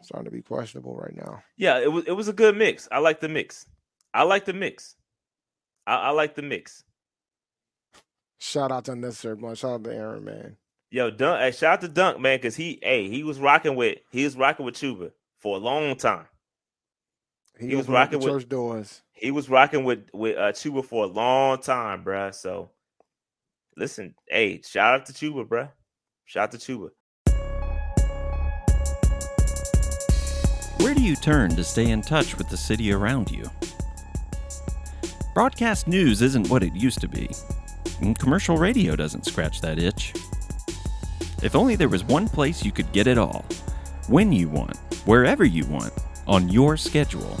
Starting to be questionable right now. Yeah, it was it was a good mix. I like the mix. I like the mix. I, I like the mix. Shout out to unnecessary blunt. Shout out to Aaron, man. Yo, Dunk, hey, shout out to Dunk, man, because he hey, he was rocking with he was rocking with Chuba for a long time. He, He was opened the rocking with- church doors. He was rocking with with uh, Chuba for a long time, bruh. So listen, hey, shout out to Chuba, bruh. Shout out to Chuba. Where do you turn to stay in touch with the city around you? Broadcast news isn't what it used to be, and commercial radio doesn't scratch that itch. If only there was one place you could get it all, when you want, wherever you want, on your schedule.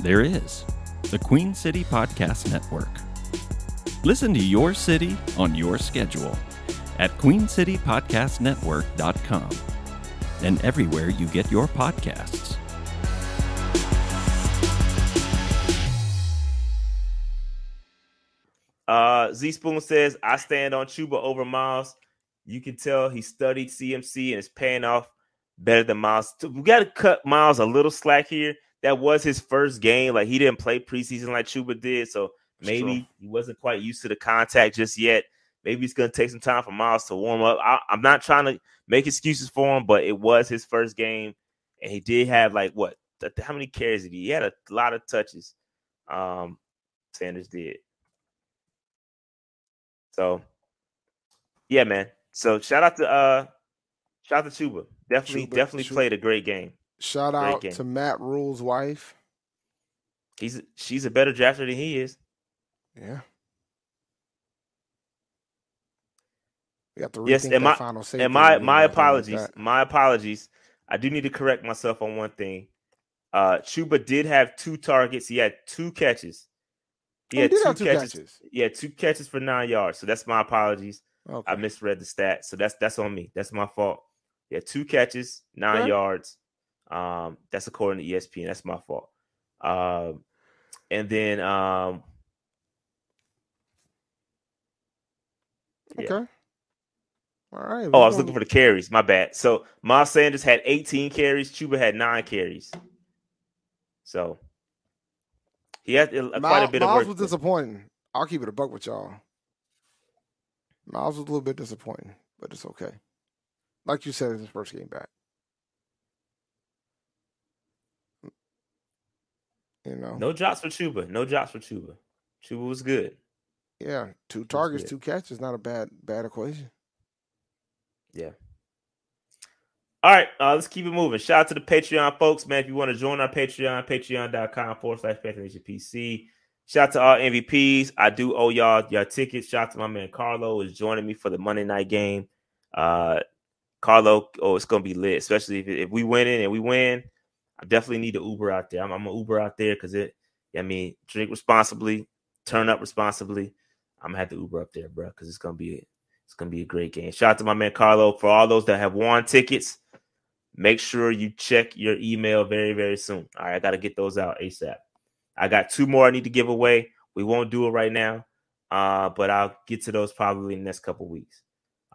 There is the Queen City Podcast Network. Listen to your city on your schedule at queencitypodcastnetwork.com and everywhere you get your podcasts. Uh, Z Spoon says, I stand on Chuba over Miles. You can tell he studied CMC and it's paying off better than Miles. We got to cut Miles a little slack here. That was his first game. Like he didn't play preseason like Chuba did. So maybe he wasn't quite used to the contact just yet. Maybe it's going to take some time for Miles to warm up. I, I'm not trying to make excuses for him, but it was his first game. And he did have like what? th- How many carries did he? He had a lot of touches. Um, Sanders did. So, yeah, man. So shout out to uh, shout out to Chuba. Definitely, Chuba- definitely Chu- played a great game. Shout Great out game. to Matt Rhule's wife. He's she's a better drafter than he is. Yeah. We got to rethink Yes, and my- final safety. And my my anything like apologies, my apologies. I do need to correct myself on one thing. Uh, Chuba did have two targets. He had two catches. He Oh, he had did two, have two catches. catches. Yeah, two catches for nine yards. So that's my apologies. Okay. I misread the stat. So that's that's on me. That's my fault. Yeah, two catches, nine yards. Um, that's according to ESPN. That's my fault. Um, and then um, yeah. Okay. All right. Oh, I was looking for the carries. My bad. So Miles Sanders had 18 carries. Chuba had nine carries. So he had uh, quite a bit of work. Miles was disappointing. I'll keep it a buck with y'all. Miles was a little bit disappointing, but it's okay. Like you said, it's his first game back. You know, No drops for Chuba. No drops for Chuba. Chuba was good. Yeah, two targets, two catches, not a bad bad equation. Yeah. All right, uh, let's keep it moving. Shout out to the Patreon folks, man. If you want to join our Patreon, patreon.com forward slash PC. Shout out to all MVPs. I do owe y'all your tickets. Shout out to my man Carlo is joining me for the Monday night game. Uh, Carlo, oh, it's gonna be lit, especially if, if we win it and we win. I definitely need to Uber out there. I'm, I'm Uber out there because it. I mean, drink responsibly, turn up responsibly. I'm gonna have to Uber up there, bro, because it's gonna be it's gonna be a great game. Shout out to my man Carlo for all those that have won tickets. Make sure you check your email very very soon. All right, I got to get those out asap. I got two more I need to give away. We won't do it right now, uh, but I'll get to those probably in the next couple weeks.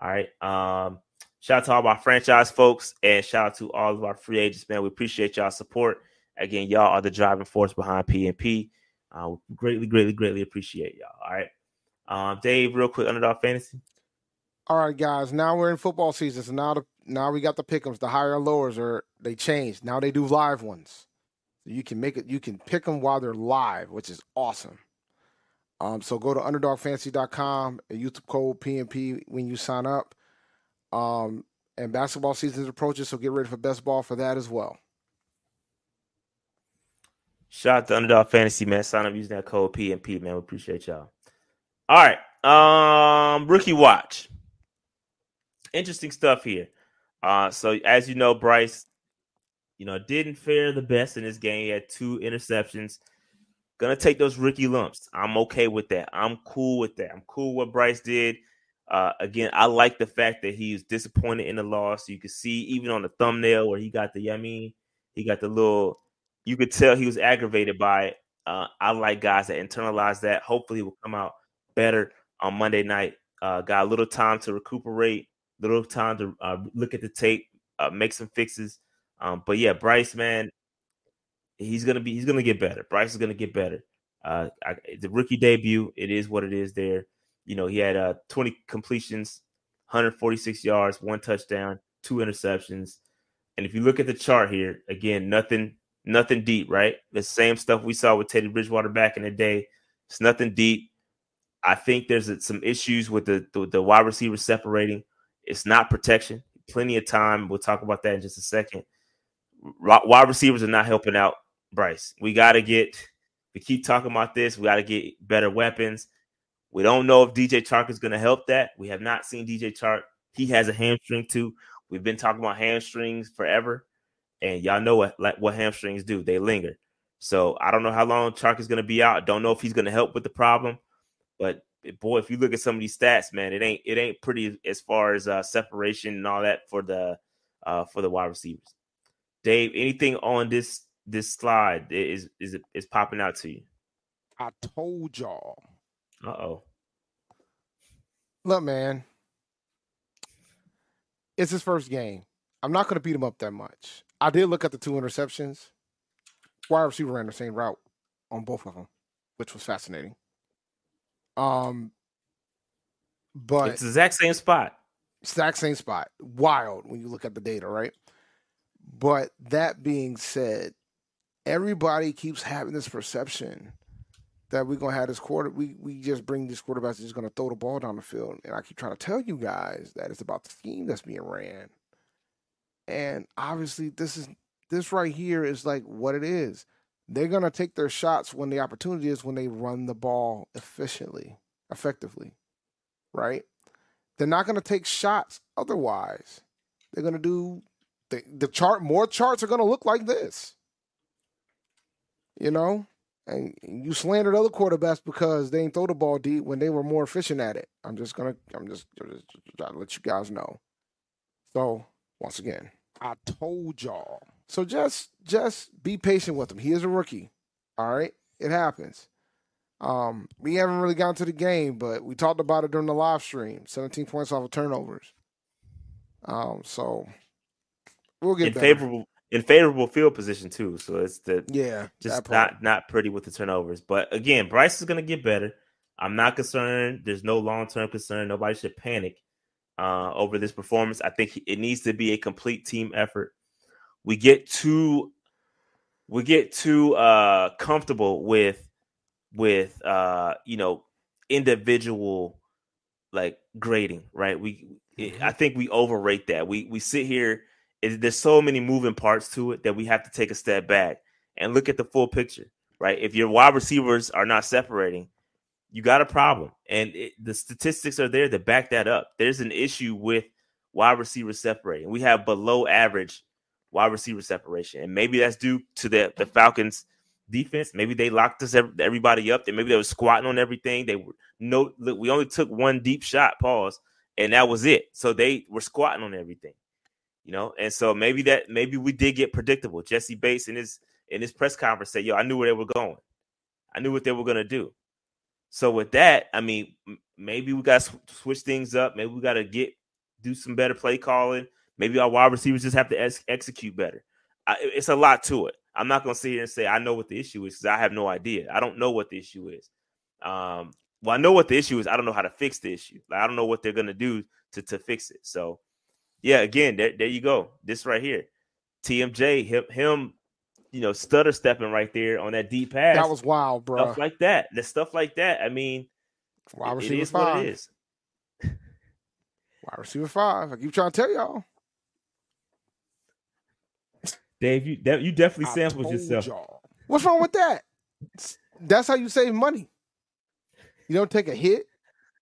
All right. Um, shout out to all my franchise folks and shout out to all of our free agents, man. We appreciate y'all support. Again, y'all are the driving force behind PNP. Uh, we greatly, greatly, greatly appreciate y'all. All right. Um, Dave, real quick, underdog fantasy. All right, guys. Now we're in football season, so now the now we got the pickums. The higher lowers are they changed. Now they do live ones. You can make it. You can pick them while they're live, which is awesome. Um, so go to underdogfantasy.com and use the code PNP when you sign up. Um, and basketball season is approaching, so get ready for best ball for that as well. Shout out to Underdog Fantasy, man. Sign up using that code PNP, man. We appreciate y'all. All right. Um, rookie watch. Interesting stuff here. Uh, so as you know, Bryce, you know, didn't fare the best in this game. He had two interceptions. Gonna take those rookie lumps. I'm okay with that. I'm cool with that. I'm cool with what Bryce did. Uh, again, I like the fact that he was disappointed in the loss. You could see even on the thumbnail where he got the, I mean, he got the little. You could tell he was aggravated by it. Uh, I like guys that internalize that. Hopefully, will come out better on Monday night. Uh, got a little time to recuperate, little time to uh, look at the tape, uh, make some fixes. Um, but yeah, Bryce, man, he's gonna be he's gonna get better. Bryce is gonna get better. Uh, I, the rookie debut, it is what it is. There, you know, he had uh 20 completions, 146 yards, one touchdown, two interceptions. And if you look at the chart here, again, nothing, nothing deep, right? The same stuff we saw with Teddy Bridgewater back in the day. It's nothing deep. I think there's some issues with the, the, the wide receiver separating. It's not protection. Plenty of time. We'll talk about that in just a second. Wide receivers are not helping out Bryce. We got to get. We keep talking about this. We got to get better weapons. We don't know if DJ Chark is going to help that. We have not seen DJ Chark. He has a hamstring too. We've been talking about hamstrings forever, and y'all know what what hamstrings do. They linger. So I don't know how long Chark is going to be out. Don't know if he's going to help with the problem. But boy, if you look at some of these stats, man, it ain't it ain't pretty as far as uh, separation and all that for the uh, for the wide receivers. Dave, anything on this this slide is is is popping out to you? I told y'all. Uh oh. Look, man, it's his first game. I'm not going to beat him up that much. I did look at the two interceptions. Wide receiver ran the same route on both of them, which was fascinating. Um, but it's the exact same spot. Exact same spot. Wild when you look at the data, right? But that being said, everybody keeps having this perception that we're gonna have this quarter. We we just bring these quarterbacks just gonna throw the ball down the field, and I keep trying to tell you guys that it's about the scheme that's being ran. And obviously, this is this right here is like what it is. They're gonna take their shots when the opportunity is when they run the ball efficiently, effectively, right? They're not gonna take shots otherwise. They're gonna do the, the chart. More charts are gonna look like this. You know, and you slandered other quarterbacks because they ain't throw the ball deep when they were more efficient at it. I'm just gonna, I'm just, just trying to let you guys know. So once again, I told y'all. So just, just be patient with him. He is a rookie. All right, it happens. Um, we haven't really gotten to the game, but we talked about it during the live stream. 17 points off of turnovers. Um, so we'll get in better. favorable in favorable field position too. So it's the Yeah, just not not pretty with the turnovers. But again, Bryce is going to get better. I'm not concerned. There's no long term concern. Nobody should panic uh, over this performance. I think it needs to be a complete team effort. We get too we get too uh, comfortable with with uh, you know, individual like grading, right? We mm-hmm. I think we overrate that. We we sit here there's so many moving parts to it that we have to take a step back and look at the full picture, right? If your wide receivers are not separating, you got a problem. And it, the statistics are there to back that up. There's an issue with wide receivers separating. We have below average wide receiver separation. And maybe that's due to the, the Falcons defense. Maybe they locked us everybody up. maybe they were squatting on everything. They were no look, we only took one deep shot, pause, and that was it. So they were squatting on everything. You know, and so maybe that maybe we did get predictable. Jessie Bates in his in his press conference said, "Yo, I knew where they were going. I knew what they were gonna do." So with that, I mean, maybe we got to switch things up. Maybe we got to get do some better play calling. Maybe our wide receivers just have to ex- execute better. I, it's a lot to it. I'm not to sit here and say I know what the issue is because I have no idea. I don't know what the issue is. Um, well, I know what the issue is. I don't know how to fix the issue. Like, I don't know what they're to do to to fix it. So, yeah, again, there, there you go. This right here, TMJ, him, him, you know, stutter stepping right there on that deep pass. That was wild, bro. Stuff like that. The stuff like that. I mean, wide receiver it is five. what it is. Wide receiver five. I keep trying to tell y'all. Dave, you you definitely sampled yourself. Y'all. What's wrong with that? That's how you save money. You don't take a hit.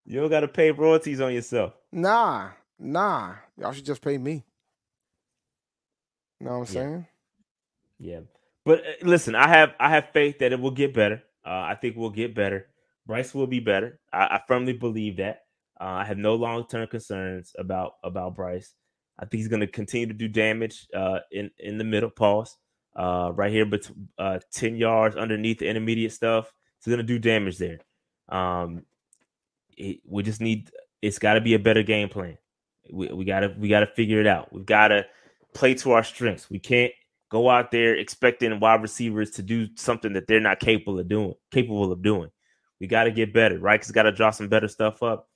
You don't got to pay royalties on yourself. Nah, nah. Y'all should just pay me. You know what I'm saying? Yeah. But uh, listen, I have I have faith that it will get better. Uh, I think we'll get better. Bryce will be better. I, I firmly believe that. Uh, I have no long term concerns about about Bryce. I think he's going to continue to do damage uh, in in the middle. Pause. Uh, right here, but uh, ten yards underneath the intermediate stuff. He's going to do damage there. Um, it, we just need. It's got to be a better game plan. We, we gotta we gotta figure it out. We've got to play to our strengths. We can't go out there expecting wide receivers to do something that they're not capable of doing. Capable of doing. We got to get better. Right? got to draw some better stuff up.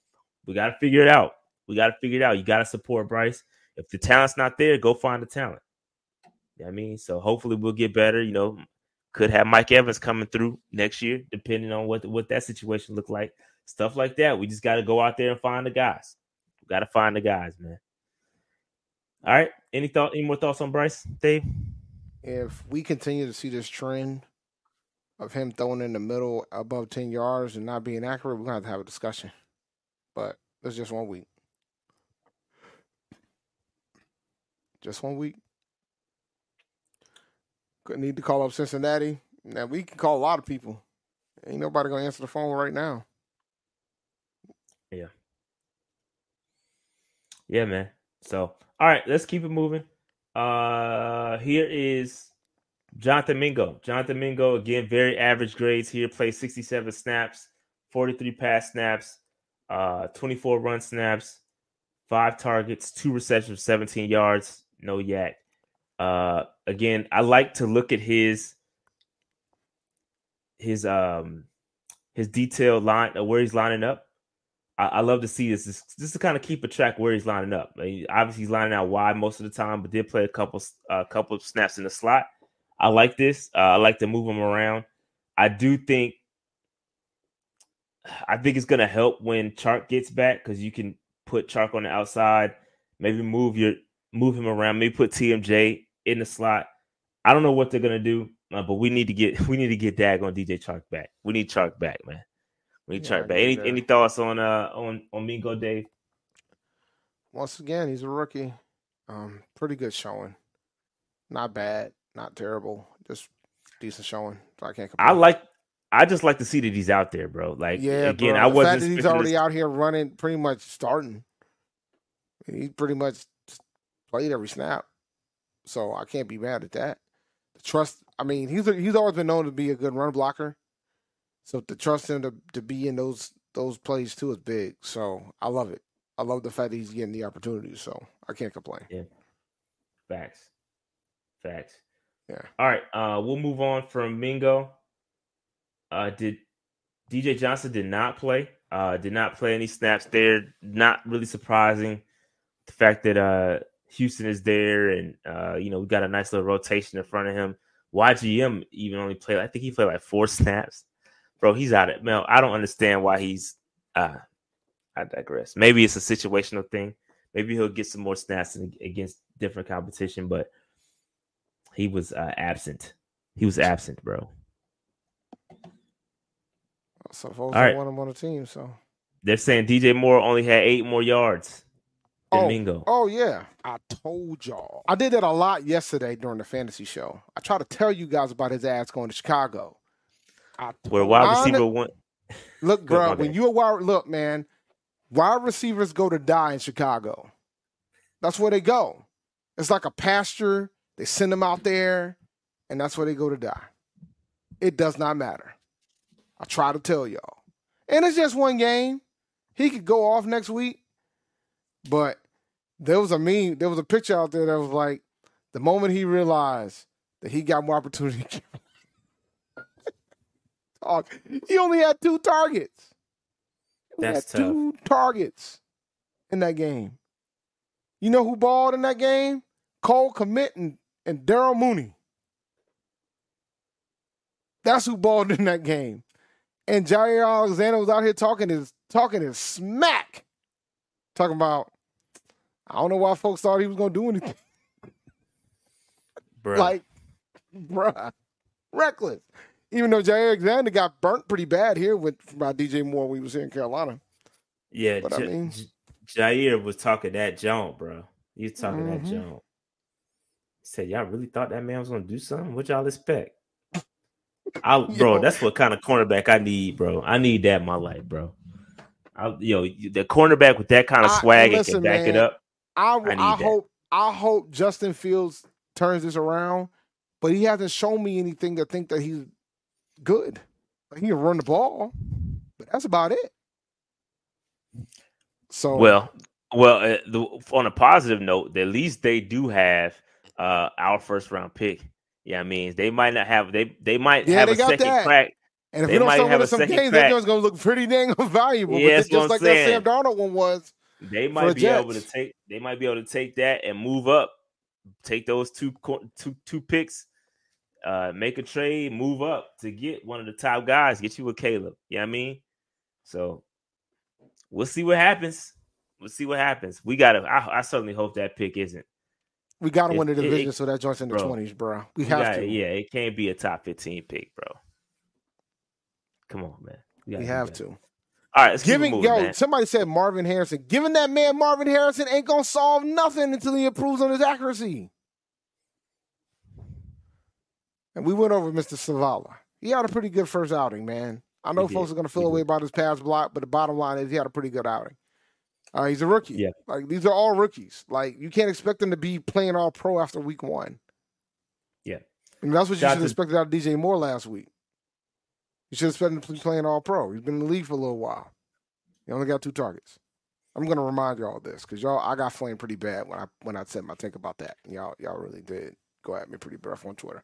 We got to figure it out. We got to figure it out. You got to support Bryce. If the talent's not there, go find the talent. You know what I mean, so hopefully we'll get better. You know, could have Mike Evans coming through next year, depending on what what that situation look like. Stuff like that. We just got to go out there and find the guys. Got to find the guys, man. All right. Any thought? Any more thoughts on Bryce, Dave? If we continue to see this trend of him throwing in the middle above ten yards and not being accurate, we're gonna have to have a discussion. But it's just one week. Just one week. Could need to call up Cincinnati. Now we can call a lot of people. Ain't nobody gonna answer the phone right now. Yeah. Yeah, man. So all right, let's keep it moving. Uh here is Jonathan Mingo. Jonathan Mingo, again, very average grades here. Plays 67 snaps, 43 pass snaps, uh, 24 run snaps, five targets, two receptions, 17 yards, no yak. Uh, again, I like to look at his his um his detailed line of where he's lining up. I, love to see this. Just, just to kind of keep a track where he's lining up. I mean, obviously, he's lining out wide most of the time, but did play a couple a uh, couple of snaps in the slot. I like this. Uh, I like to move him around. I do think I think it's gonna help when Chark gets back because you can put Chark on the outside, maybe move your move him around, maybe put TMJ in the slot. I don't know what they're gonna do, uh, but we need to get we need to get Dag on DJ Chark back. We need Chark back, man. Yeah, back. Any any thoughts on uh on on Mingo Dave? Once again, he's a rookie. Um, pretty good showing. Not bad, not terrible, just decent showing. So I can't. Complain. I like. I just like to see that he's out there, bro. Like yeah, again, bro. I wasn't. he's already out here running, pretty much starting. He pretty much played every snap, so I can't be mad at that. The trust, I mean, he's he's always been known to be a good run blocker, so to trust him to to be in those those plays too is big. So I love it. I love the fact that he's getting the opportunity. So I can't complain. Yeah, facts, facts. Yeah. All right. Uh, we'll move on from Mingo. Uh, did DJ Johnson did not play. Uh, did not play any snaps there. Not really surprising. The fact that uh Houston is there, and uh, you know we got a nice little rotation in front of him. YGM even only played. I think he played like four snaps. Bro, he's out of man. I don't understand why he's. Uh, I digress. Maybe it's a situational thing. Maybe he'll get some more snaps against different competition, but he was uh, absent. He was absent, bro. So All right. want him on the team. So They're saying DJ Moore only had eight more yards than Oh, Mingo. Oh yeah, I told y'all. I did that a lot yesterday during the fantasy show. I tried to tell you guys about his ass going to Chicago. I Where wide I- receiver went. Look, Good, my bro, when bad. you a wide look, man, wide receivers go to die in Chicago. That's where they go. It's like a pasture. They send them out there, and that's where they go to die. It does not matter. I try to tell y'all. And it's just one game. He could go off next week. But there was a meme, there was a picture out there that was like the moment he realized that he got more opportunity. Talk. He only had two targets. He That's had two targets in that game. You know who balled in that game? Cole Kmet and, and Darnell Mooney. That's who balled in that game. And Jaire Alexander was out here talking his talking his smack. Talking about, I don't know why folks thought he was gonna do anything. Bro. Like, bruh, reckless. Even though Jaire Alexander got burnt pretty bad here with by DJ Moore when he was here in Carolina. yeah, but I J- mean- J- Jaire was talking that jump, bro. He was talking that Mhm. jump. He said, "Y'all really thought that man was gonna do something? What y'all expect?" I, bro, Yo. that's what kind of cornerback I need, bro. I need that in my life, bro. I, yo, the cornerback with that kind of I- swag and can back it up. I, I I, that. hope I hope Justin Fields turns this around, but he hasn't shown me anything to think that he's good. Like, he can run the ball, but that's about it. So Well, well, uh, the, on a positive note, at least they do have uh our first round pick. Yeah, I mean, they might not have they they might Yeah, have they a second that. crack. and if they we don't might start have winning some games, that gonna look pretty dang valuable. Yeah, just I'm like that. Sam Darnold one was. They might be able to take they might be able to take that and move up, take those two two two picks, uh, make a trade, move up to get one of the top guys, get you a Caleb. You know what I mean? So we'll see what happens. We'll see what happens. We gotta I, I certainly hope that pick isn't We got to If- win the it- it- division, so that joint's in the twenties, bro. We We have gotta- to. Yeah, it can't be a top 15 pick, bro. Come on, man. we gotta have to. All right, it Giving moving, yo, man. somebody said Marvin Harrison. Giving that man Marvin Harrison ain't gonna solve nothing until he improves on his accuracy. And we went over Mr. Zavala. He had a pretty good first outing, man. I know He folks did. are gonna feel He away did. about his pass block, but the bottom line is he had a pretty good outing. Uh, he's a rookie. Yeah. Like these are all rookies. Like you can't expect them to be playing all pro after week one. Yeah. And that's what you should to- have expected out of DJ Moore last week. You should expect him to be playing all pro. He's been in the league for a little while. He only got two targets. I'm gonna remind y'all this because y'all I got flamed pretty bad when I when I said my think about that. Y'all y'all really did go at me pretty rough on Twitter.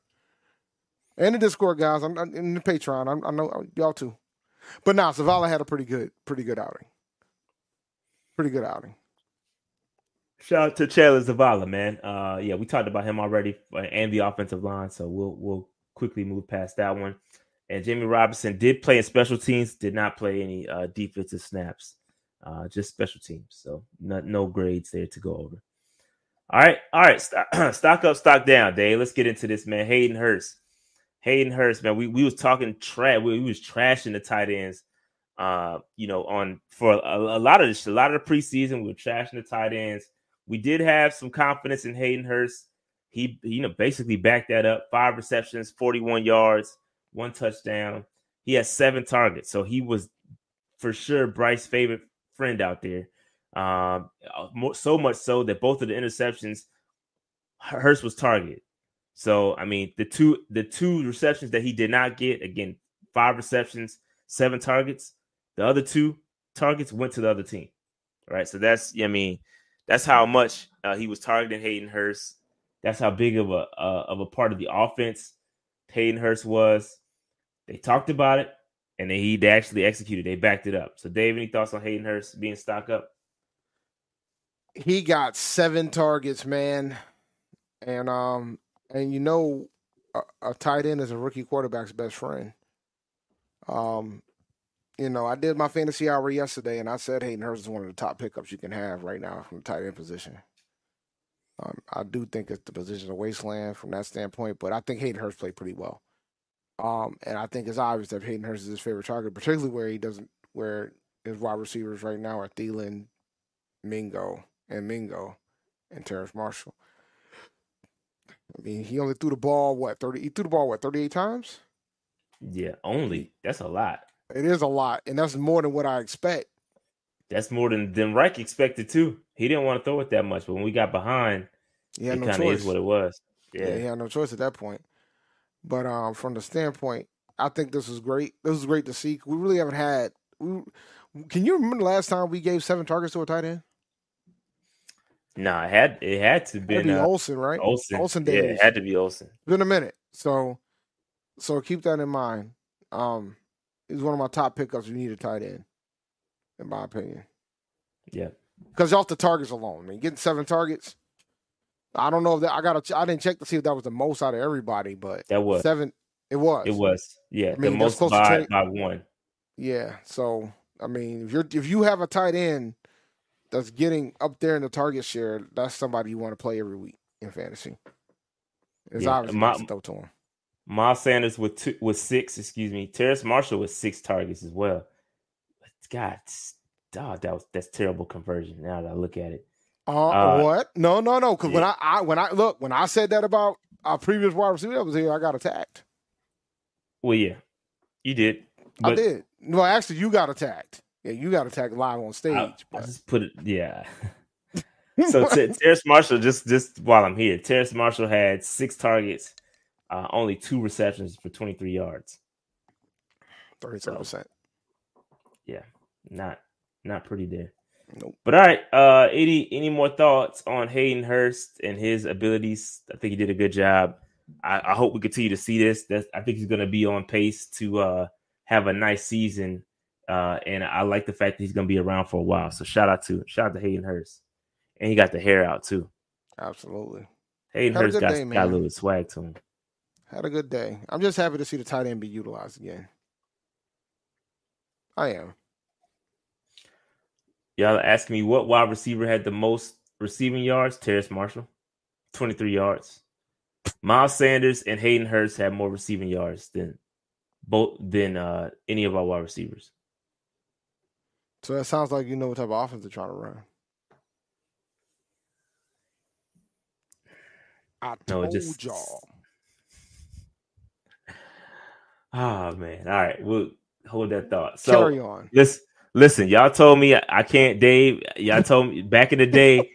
And the Discord guys, I'm, I'm in the Patreon. I'm, I know y'all too. But now Zavala had a pretty good pretty good outing. Pretty good outing. Shout out to Chandler Zavala, man. Uh, yeah, we talked about him already uh, and the offensive line, so we'll we'll quickly move past that one. And Jammie Robinson did play in special teams, did not play any uh, defensive snaps, uh, just special teams. So no, no grades there to go over. All right, all right, stock, stock up, stock down, Dave. Let's get into this, man. Hayden Hurst, Hayden Hurst, man. We we was talking trash. We, we was trashing the tight ends. Uh, you know, on for a, a lot of the, a lot of the preseason, we were trashing the tight ends. We did have some confidence in Hayden Hurst. He, you know, basically backed that up. Five receptions, 41 yards, one touchdown. He has seven targets. So he was for sure Bryce's favorite friend out there. Um, uh, so much so that both of the interceptions, Hurst was targeted. So I mean, the two the two receptions that he did not get, again, five receptions, seven targets. The other two targets went to the other team. Right. So that's I mean, that's how much uh, he was targeting Hayden Hurst. That's how big of a uh, of a part of the offense Hayden Hurst was. They talked about it, and then he actually executed. They backed it up. So, Dave, any thoughts on Hayden Hurst being stock up? He got seven targets, man. And um and you know a, a tight end is a rookie quarterback's best friend. Um, you know, I did my fantasy hour yesterday, and I said Hayden Hurst is one of the top pickups you can have right now from the tight end position. Um, I do think it's the position of wasteland from that standpoint, but I think Hayden Hurst played pretty well. Um, and I think it's obvious that Hayden Hurst is his favorite target, particularly where he doesn't, where his wide receivers right now are Thielen, Mingo, and Mingo, and Terrace Marshall. I mean, he only threw the ball what thirty? He threw the ball what thirty eight times? Yeah, only that's a lot. It is a lot, and that's more than what I expect. That's more than than Reich expected too. He didn't want to throw it that much, but when we got behind, He had it no kind of choice. is what it was. Yeah. Yeah, he had no choice at that point. But um, from the standpoint, I think this was great. This was great to see. We really haven't had. We, can you remember the last time we gave seven targets to a tight end? Nah, it had it had to been be uh, Olsen, right? Olsen. Olsen yeah, it had to be Olsen. It's been a minute, so so keep that in mind. Um, he's one of my top pickups. You need a tight end, in my opinion, Yeah, because off the targets alone. I mean, getting seven targets. I don't know if that. I got. I didn't check to see if that was the most out of everybody, but that was seven. It was. it was. Yeah, I mean, the most close to by 20 by one. Yeah. So I mean, if you're if you have a tight end that's getting up there in the target share, that's somebody you want to play every week in fantasy. It's Yeah, obviously my- to throw to him. Miles Sanders with two with six, excuse me. Terrace Marshall with six targets as well. God, dog, that was that's terrible conversion. Now that I look at it, Uh, Uh, what? No, no, no. Because when. I, I when I look when I said that about our previous wide receiver that was here, I got attacked. well, yeah, you did. I did. No, actually, you got attacked. Yeah, you got to attacked live on stage. I, I just put it, yeah. so T- Terrace Marshall, just just while I'm here, Terrace Marshall had six targets, uh, only two receptions for 23 yards. thirty-seven percent. Yeah, not not pretty there. Nope. But all right, uh, any any more thoughts on Hayden Hurst and his abilities? I think he did a good job. I, I hope we continue to see this. That's, I think he's going to be on pace to uh, have a nice season, uh, and I like the fact that he's going to be around for a while. So shout out to shout out to Hayden Hurst, and he got the hair out too. Absolutely. Hayden Hurst got, day, got a little swag to him. Had a good day. I'm just happy to see the tight end be utilized again. I am. Y'all asking me what wide receiver had the most receiving yards? Terrace Marshall, 23 yards. Miles Sanders and Hayden Hurst had more receiving yards than both than uh, any of our wide receivers. So that sounds like you know what type of offense they're trying to run. I told it just- y'all. Oh man. All right. We'll hold that thought. So Carry on. listen, listen, y'all told me I can't Dave. Y'all told me back in the day,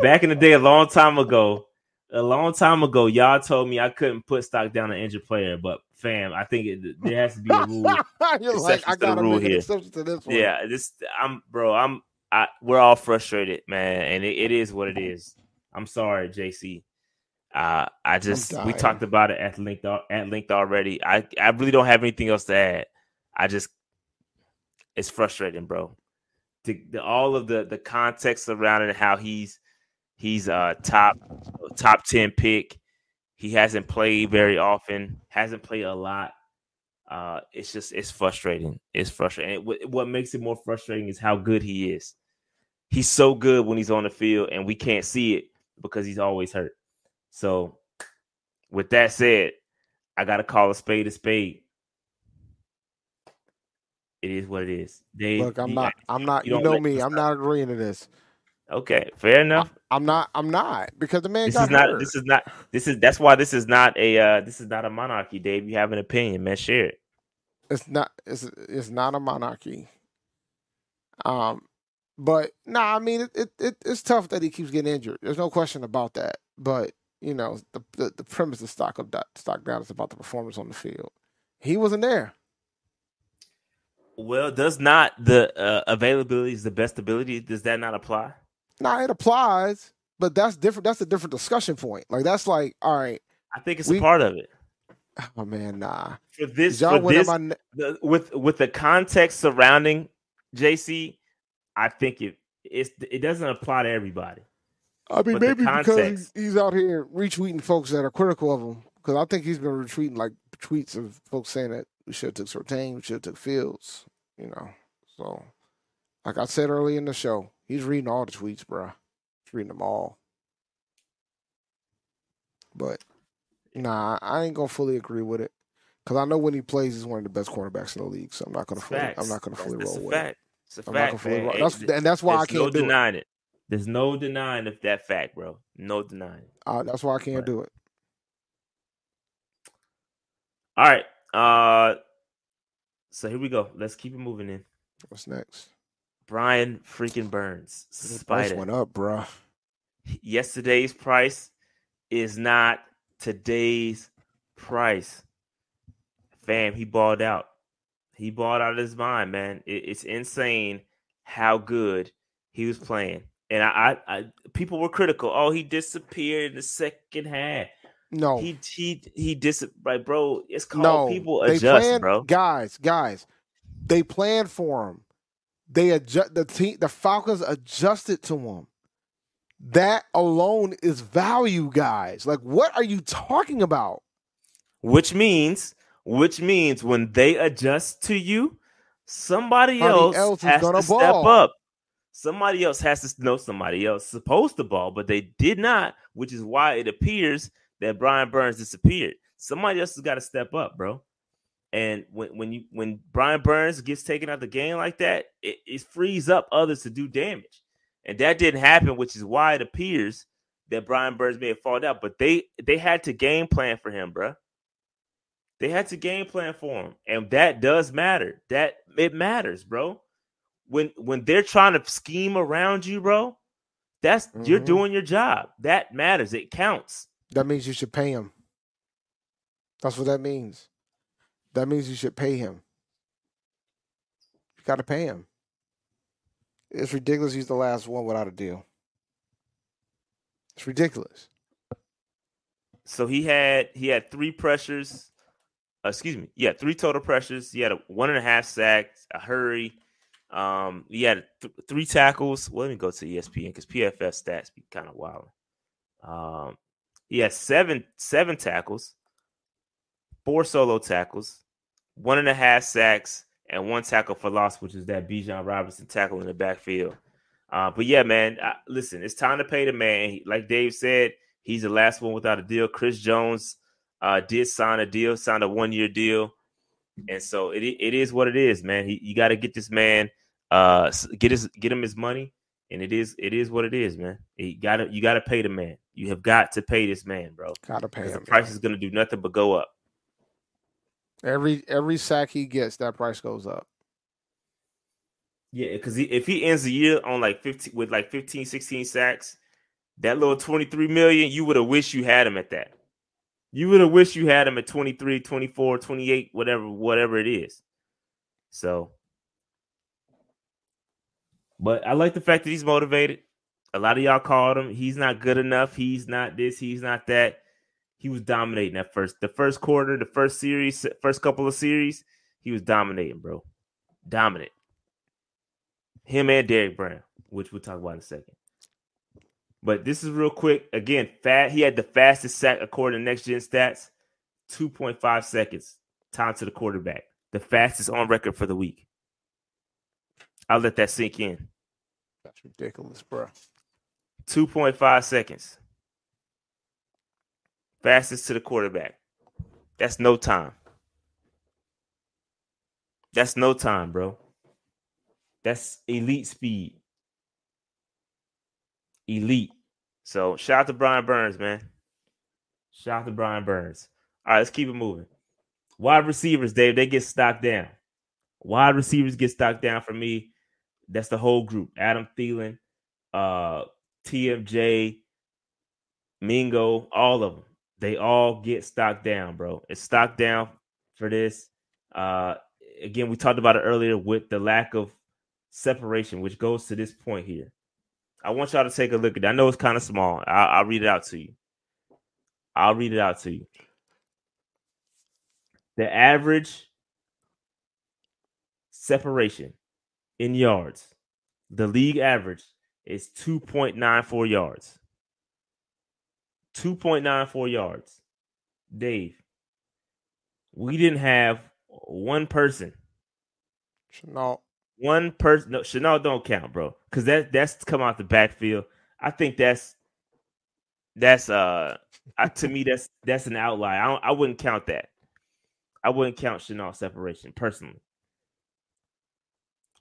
back in the day, a long time ago, a long time ago, y'all told me I couldn't put stock down an injured player. But fam, I think it, there has to be a rule. You're like, I to the gotta rule here. exception to this one. Yeah, this I'm bro. I'm I we're all frustrated, man, and it, it is what it is. I'm sorry, Jaycee. Uh, I just we talked about it at length at length already. I I really don't have anything else to add. I just it's frustrating, bro. The, the all of the the context around it, and how he's he's a top top ten pick. He hasn't played very often. Hasn't played a lot. Uh, it's just it's frustrating. It's frustrating. And what, what makes it more frustrating is how good he is. He's so good when he's on the field, and we can't see it because he's always hurt. So, with that said, I got to call a spade a spade. It is what it is. Dave, Look, I'm not. I'm not. you You, know me. I'm not agreeing to this. Okay, fair enough. I'm not. I'm not because the man This is not. hurt. This is not. This is. That's why this is not a. uh This is not a monarchy, Dave. You have an opinion, man. Share it. It's not. It's it's not a monarchy. Um, but nah. I mean, it, it, it it's tough that he keeps getting injured. There's no question about that. But you know, the the, the premise of stock of stock down is about the performance on the field. He wasn't there. Well, does not the uh, availability is the best ability? Does that not apply? Now it applies, but that's different. That's a different discussion point. Like that's like, all right, I think it's We- a part of it. oh man, nah. For this, for this ne- the, with with the context surrounding Jaycee, I think it it's, it doesn't apply to everybody. I mean, But maybe because he's, out here retweeting folks that are critical of him. Because I think he's been retweeting like tweets of folks saying that We should have took Surtain. We should have took Fields. You know, so like I said early in the show, he's reading all the tweets, bro. He's reading them all. But nah, I ain't gonna fully agree with it because I know when he plays, he's one of the best cornerbacks in the league. So I'm not gonna fully. I'm not gonna fully that's, roll that's with fact. it. It's a I'm fact. not gonna fully roll. That's, and that's why I can't no do it. denying it. There's no denying of that fact, bro. No denying. it. Uh, that's why I can't Right. do it. All right. Uh so here we go. Let's keep it moving in. What's next? Brian freaking Burns. The price went up, bro. Yesterday's price is not today's price. Fam, he balled out. He balled out of his mind, man. It- it's insane how good he was playing. And I, I, I, people were critical. Oh, he disappeared in the second half. No, He, he, he dis. Like, bro, it's called no. people they adjust, planned, bro. Guys, guys, they planned for him. They adjust the team. The Falcons adjusted to him. That alone is value, guys. Like, what are you talking about? Which means, which means when they adjust to you, somebody else, else has to step up. Somebody else has to know somebody else supposed to ball, but they did not, which is why it appears that Brian Burns disappeared. Somebody else has got to step up, bro. And when when you when Brian Burns gets taken out of the game like that, it, it frees up others to do damage. And that didn't happen, which is why it appears that Brian Burns may have fallen out. But they they had to game plan for him, bro. They had to game plan for him, and that does matter. That it matters, bro. When when they're trying to scheme around you, bro, that's you're Mhm. doing your job. That matters. It counts. That means you should pay him. That's what that means. That means you should pay him. You got to pay him. It's ridiculous. He's the last one without a deal. It's ridiculous. So he had he had three pressures. uh, excuse me. Yeah, three total pressures. He had a one and a half sacks, a hurry. Um, he had th- three tackles. Well, let me go to ESPN because PFF stats be kind of wild. Um, he had seven seven tackles, four solo tackles, one and a half sacks, and one tackle for loss, which is that Bijan Robinson tackle in the backfield. Uh, but yeah, man, I, listen, it's time to pay the man. He- like Dave said, he's the last one without a deal. Chris Jones uh, did sign a deal, signed a one year deal, and so it it is what it is, man. He, you got to get this man, uh, get his get him his money, and it is it is what it is, man. You got to you got to pay the man. You have got to pay this man, bro. Got to pay him. the price is going to do nothing but go up. Every every sack he gets, that price goes up. Yeah, because if he ends the year on like 15 with like 15, 16 sacks, that little 23 million, you would have wished you had him at that. You would have wished you had him at 23, 24, 28, whatever, whatever it is. So, but I like the fact that he's motivated. A lot of y'all called him. He's not good enough. He's not this. He's not that. He was dominating that first, the first quarter, the first series, first couple of series. He was dominating, bro. Dominant him and Derrick Brown, which we'll talk about in a second. But this is real quick. Again, fat. He had the fastest sack according to Next Gen Stats, two point five seconds time to the quarterback, the fastest on record for the week. I'll let that sink in. That's ridiculous, bro. Two point five seconds, fastest to the quarterback. That's no time. That's no time, bro. That's elite speed. Elite. So shout out to Brian Burns, man. Shout out to Brian Burns. All right, let's keep it moving. Wide receivers, Dave, they get stocked down. Wide receivers get stocked down for me. That's the whole group. Adam Thielen, uh, TMJ, Mingo, all of them. They all get stocked down, bro. It's stocked down for this. Uh, again, we talked about it earlier with the lack of separation, which goes to this point here. I want y'all to take a look at it. I know it's kind of small. I'll, I'll read it out to you. I'll read it out to you. The average separation in yards, the league average is 2.94 yards. 2.94 yards. Dave, we didn't have one person. Shenault. One person. No, Shenault don't count, bro, because that that's come out the backfield. I think that's that's uh I, to me that's that's an outlier. I don't, I wouldn't count that. I wouldn't count Shenault separation personally.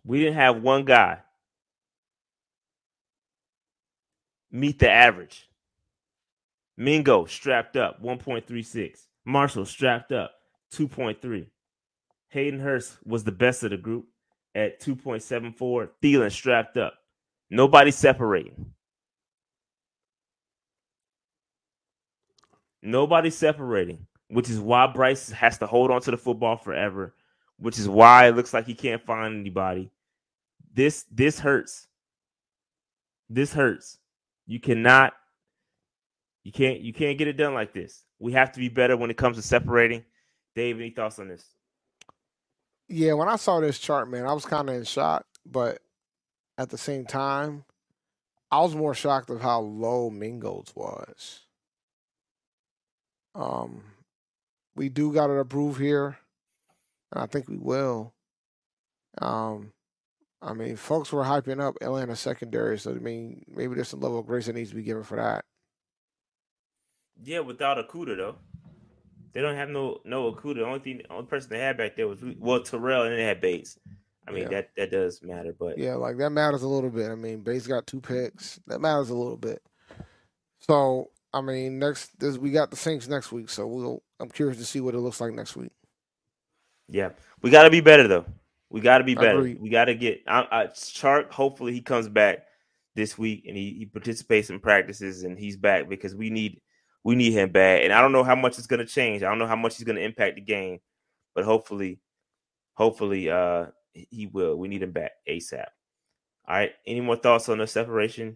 We didn't have one guy meet the average. Mingo strapped up 1.36. Marshall strapped up 2.3. Hayden Hurst was the best of the group at 2.74. Thielen strapped up. Nobody separating. Nobody separating, which is why Bryce has to hold on to the football forever, which is why it looks like he can't find anybody. This this hurts. This hurts. You cannot you can't you can't get it done like this. We have to be better when it comes to separating. Dave, any thoughts on this? Yeah, when I saw this chart, man, I was kind of in shock, but at the same time, I was more shocked of how low Mingo's was. Um, we do got it approved here, and I think we will. Um, I mean, folks were hyping up Atlanta secondary, so I mean, maybe there's some level of grace that needs to be given for that. Yeah, without Okudah though, they don't have no no Okudah. The only thing, the only person they had back there was well Terrell, and they had Bates. I mean Yeah. that that does matter, but Yeah, like that matters a little bit. I mean, Bates got two picks. That matters a little bit. So, I mean, next this we got the Saints next week, so we'll. I'm curious to see what it looks like next week. yeah, we got to be better though. We got to be better. We got to get I, I, Chark. Hopefully, he comes back this week and he, he participates in practices and he's back because we need we need him bad. And I don't know how much it's going to change. I don't know how much he's going to impact the game, but hopefully, hopefully, uh, he will. We need him back ASAP. All right. Any more thoughts on the separation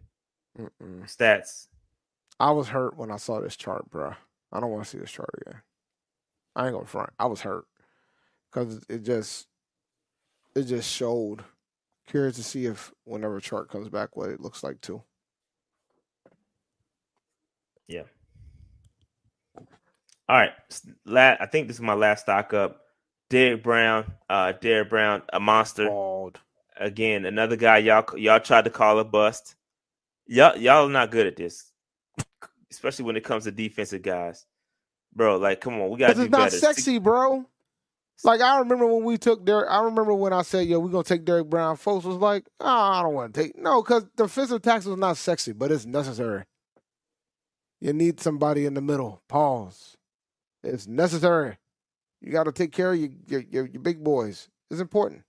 Mm-mm. stats? I was hurt when I saw this chart, bro. I don't want to see this chart again. I ain't gonna front. I was hurt because it just it just showed. Curious to see if whenever chart comes back, what it looks like too. Yeah. All right. S- La- I think this is my last stock up. Derrick Brown, uh, Derrick Brown, a monster. Bald. Again, another guy y'all y'all tried to call a bust. Y'all y'all are not good at this, especially when it comes to defensive guys, bro. Like, come on, we do it's not better. sexy, bro. Like I remember when we took Derrick. I remember when I said, "Yo, we're gonna take Derrick Brown." Folks was like, "Oh, I don't want to take no," because defensive tackle is not sexy, but it's necessary. You need somebody in the middle. Pause. It's necessary. You got to take care of your, your your your big boys. It's important.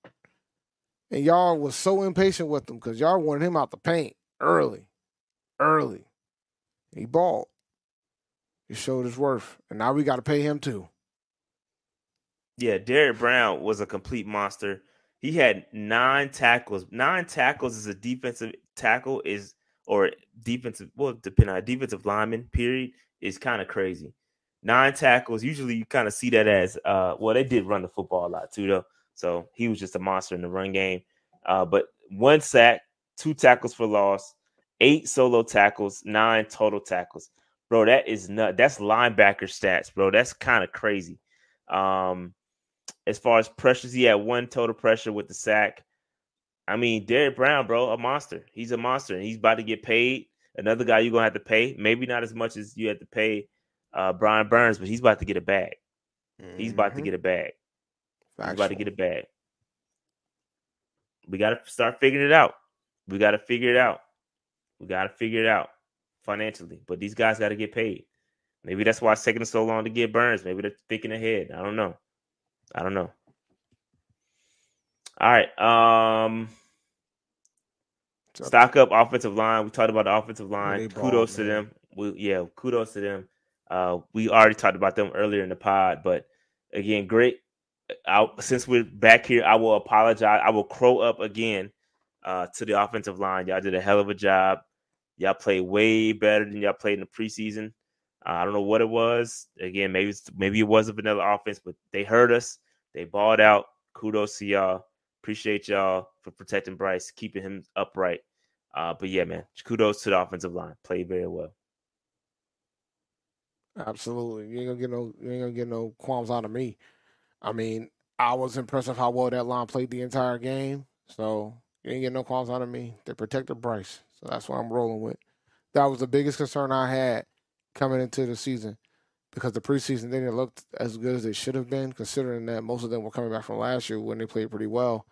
And y'all was so impatient with him because y'all wanted him out the paint early, early. He balled. He showed his worth, and now we got to pay him too. Yeah, Derrick Brown was a complete monster. He had nine tackles. Nine tackles as a defensive tackle is or defensive well depending on defensive lineman, period, is kind of crazy. Nine tackles. Usually you kind of see that as uh well, they did run the football a lot too, though. So he was just a monster in the run game. Uh, but one sack, two tackles for loss, eight solo tackles, nine total tackles. Bro, that is nut. That's linebacker stats, bro. That's kind of crazy. Um, as far as pressures, he had one total pressure with the sack. I mean, Derrick Brown, bro, a monster. He's a monster, and he's about to get paid. Another guy you're gonna have to pay, maybe not as much as you had to pay uh, Brian Burns, but he's about to get a bag. He's about to get a bag. He's about to get a bag. We got to start figuring it out. We got to figure it out. We got to figure it out financially. But these guys got to get paid. Maybe that's why it's taking so long to get Burns. Maybe they're thinking ahead. I don't know. I don't know. All right. Um, stock up offensive line. We talked about the offensive line. kudos to them. We, yeah, kudos to them. Uh, we already talked about them earlier in the pod, but again, great. I, since we're back here, I will apologize. I will crow up again uh, to the offensive line. Y'all did a hell of a job. Y'all played way better than y'all played in the preseason. Uh, I don't know what it was. Again, maybe maybe it was a vanilla offense, but they hurt us. They balled out. Kudos to y'all. Appreciate y'all for protecting Bryce, keeping him upright. Uh, but yeah, man, kudos to the offensive line. Played very well. Absolutely. You ain't gonna get no you ain't gonna get no qualms out of me. I mean, I was impressed with how well that line played the entire game. So you ain't get no qualms out of me. They protected Bryce. So that's what I'm rolling with. That was the biggest concern I had coming into the season because the preseason they didn't look as good as they should have been, considering that most of them were coming back from last year when they played pretty well.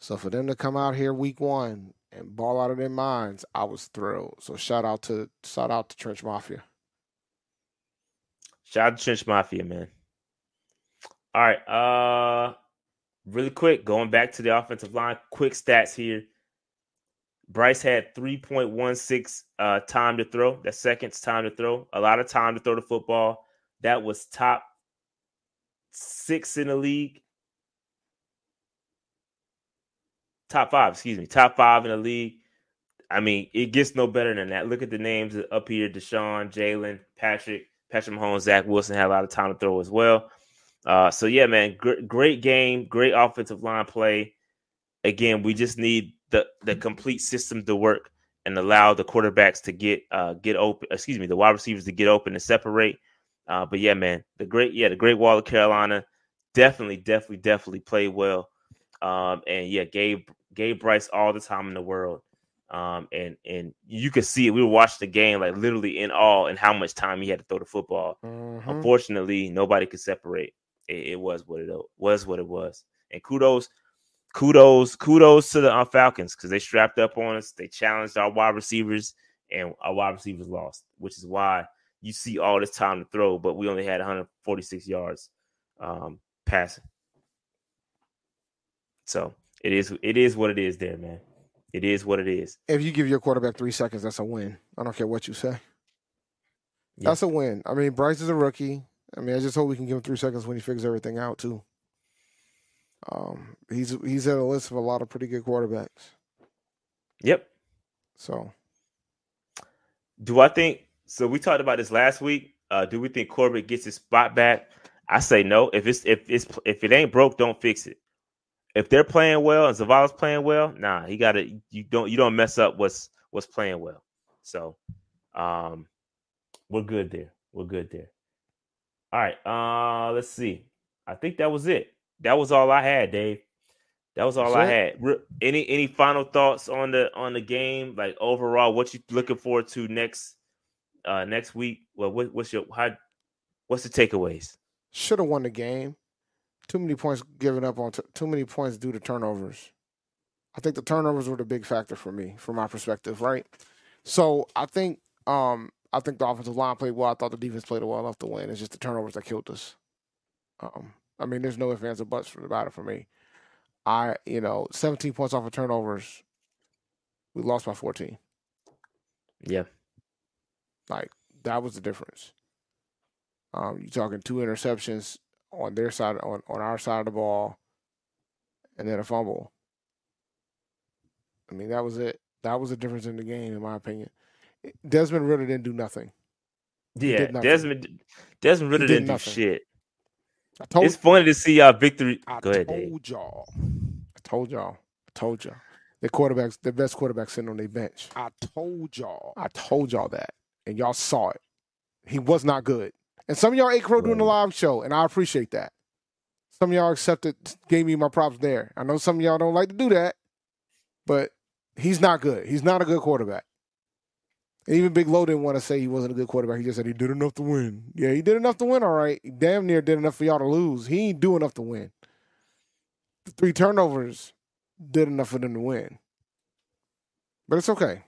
So for them to come out here week one and ball out of their minds, I was thrilled. So shout out to shout out to Trench Mafia. Shout out to Trench Mafia, man. All right. Uh really quick, going back to the offensive line, quick stats here. Bryce had 3.16 uh, time to throw. That seconds time to throw. A lot of time to throw the football. That was top six in the league. Top five, excuse me. Top five in the league. I mean, it gets no better than that. Look at the names up here: Deshaun, Jalen, Patrick, Patrick Mahomes, Zach Wilson had a lot of time to throw as well. Uh, so yeah, man, gr- great game, great offensive line play. Again, we just need the the complete system to work and allow the quarterbacks to get uh get open. Excuse me, the wide receivers to get open and separate. Uh, but yeah, man, the great yeah the Great Wall of Carolina definitely definitely definitely played well. Um, and yeah, gave gave Bryce all the time in the world. Um, and and you could see it. We were watching the game like literally in all and how much time he had to throw the football. Mhm. Unfortunately, nobody could separate. It, it was what it was what it was. And kudos, kudos, kudos to the uh, Falcons because they strapped up on us. They challenged our wide receivers, and our wide receivers lost, which is why you see all this time to throw, but we only had 146 yards um, passing. So it is it is what it is there, man. It is what it is. If you give your quarterback three seconds, that's a win. I don't care what you say. Yeah. That's a win. I mean, Bryce is a rookie. I mean, I just hope we can give him three seconds when he figures everything out too. Um, he's he's at a list of a lot of pretty good quarterbacks. Yep. So Do I think so? We talked about this last week. Uh, do we think Corbett gets his spot back? I say no. If it's if it's if it ain't broke, don't fix it. If they're playing well and Zavala's playing well, nah, he got to you don't you don't mess up what's what's playing well. So, um, we're good there. We're good there. All right. Uh, let's see. I think that was it. That was all I had, Dave. That was all That's I it. had. Any any final thoughts on the on the game? Like overall, what you looking forward to next uh next week? Well, what, what's your how? What's the takeaways? should have won the game. Too many points given up on t- too many points due to turnovers. I think the turnovers were the big factor for me, from my perspective, right? So I think um I think the offensive line played well. I thought the defense played well enough to win. It's just the turnovers that killed us. Um, I mean, there's no ifs, ands, or buts about it for me. I, you know, 17 points off of turnovers. We lost by 14. Yeah, Like that was the difference. Um, you're talking two interceptions on their side, on, on our side of the ball, and then a fumble. I mean, that was it. That was the difference in the game, in my opinion. Desmond Ridder didn't do nothing. yeah. did nothing. Desmond Desmond Ridder did didn't do shit. I told, It's funny to see y'all victory. I Go ahead, Dave. told y'all. I told y'all. I told y'all. The quarterbacks, the best quarterback sitting on their bench. I told y'all. I told y'all that, and y'all saw it. He was not good. And some of y'all ate crow doing the live show, and I appreciate that. Some of y'all accepted, gave me my props there. I know some of y'all don't like to do that, but he's not good. He's not a good quarterback. And even Big Low didn't want to say he wasn't a good quarterback. He just said he did enough to win. Yeah, he did enough to win, all right. He damn near did enough for y'all to lose. He ain't do enough to win. The three turnovers did enough for them to win. But it's okay.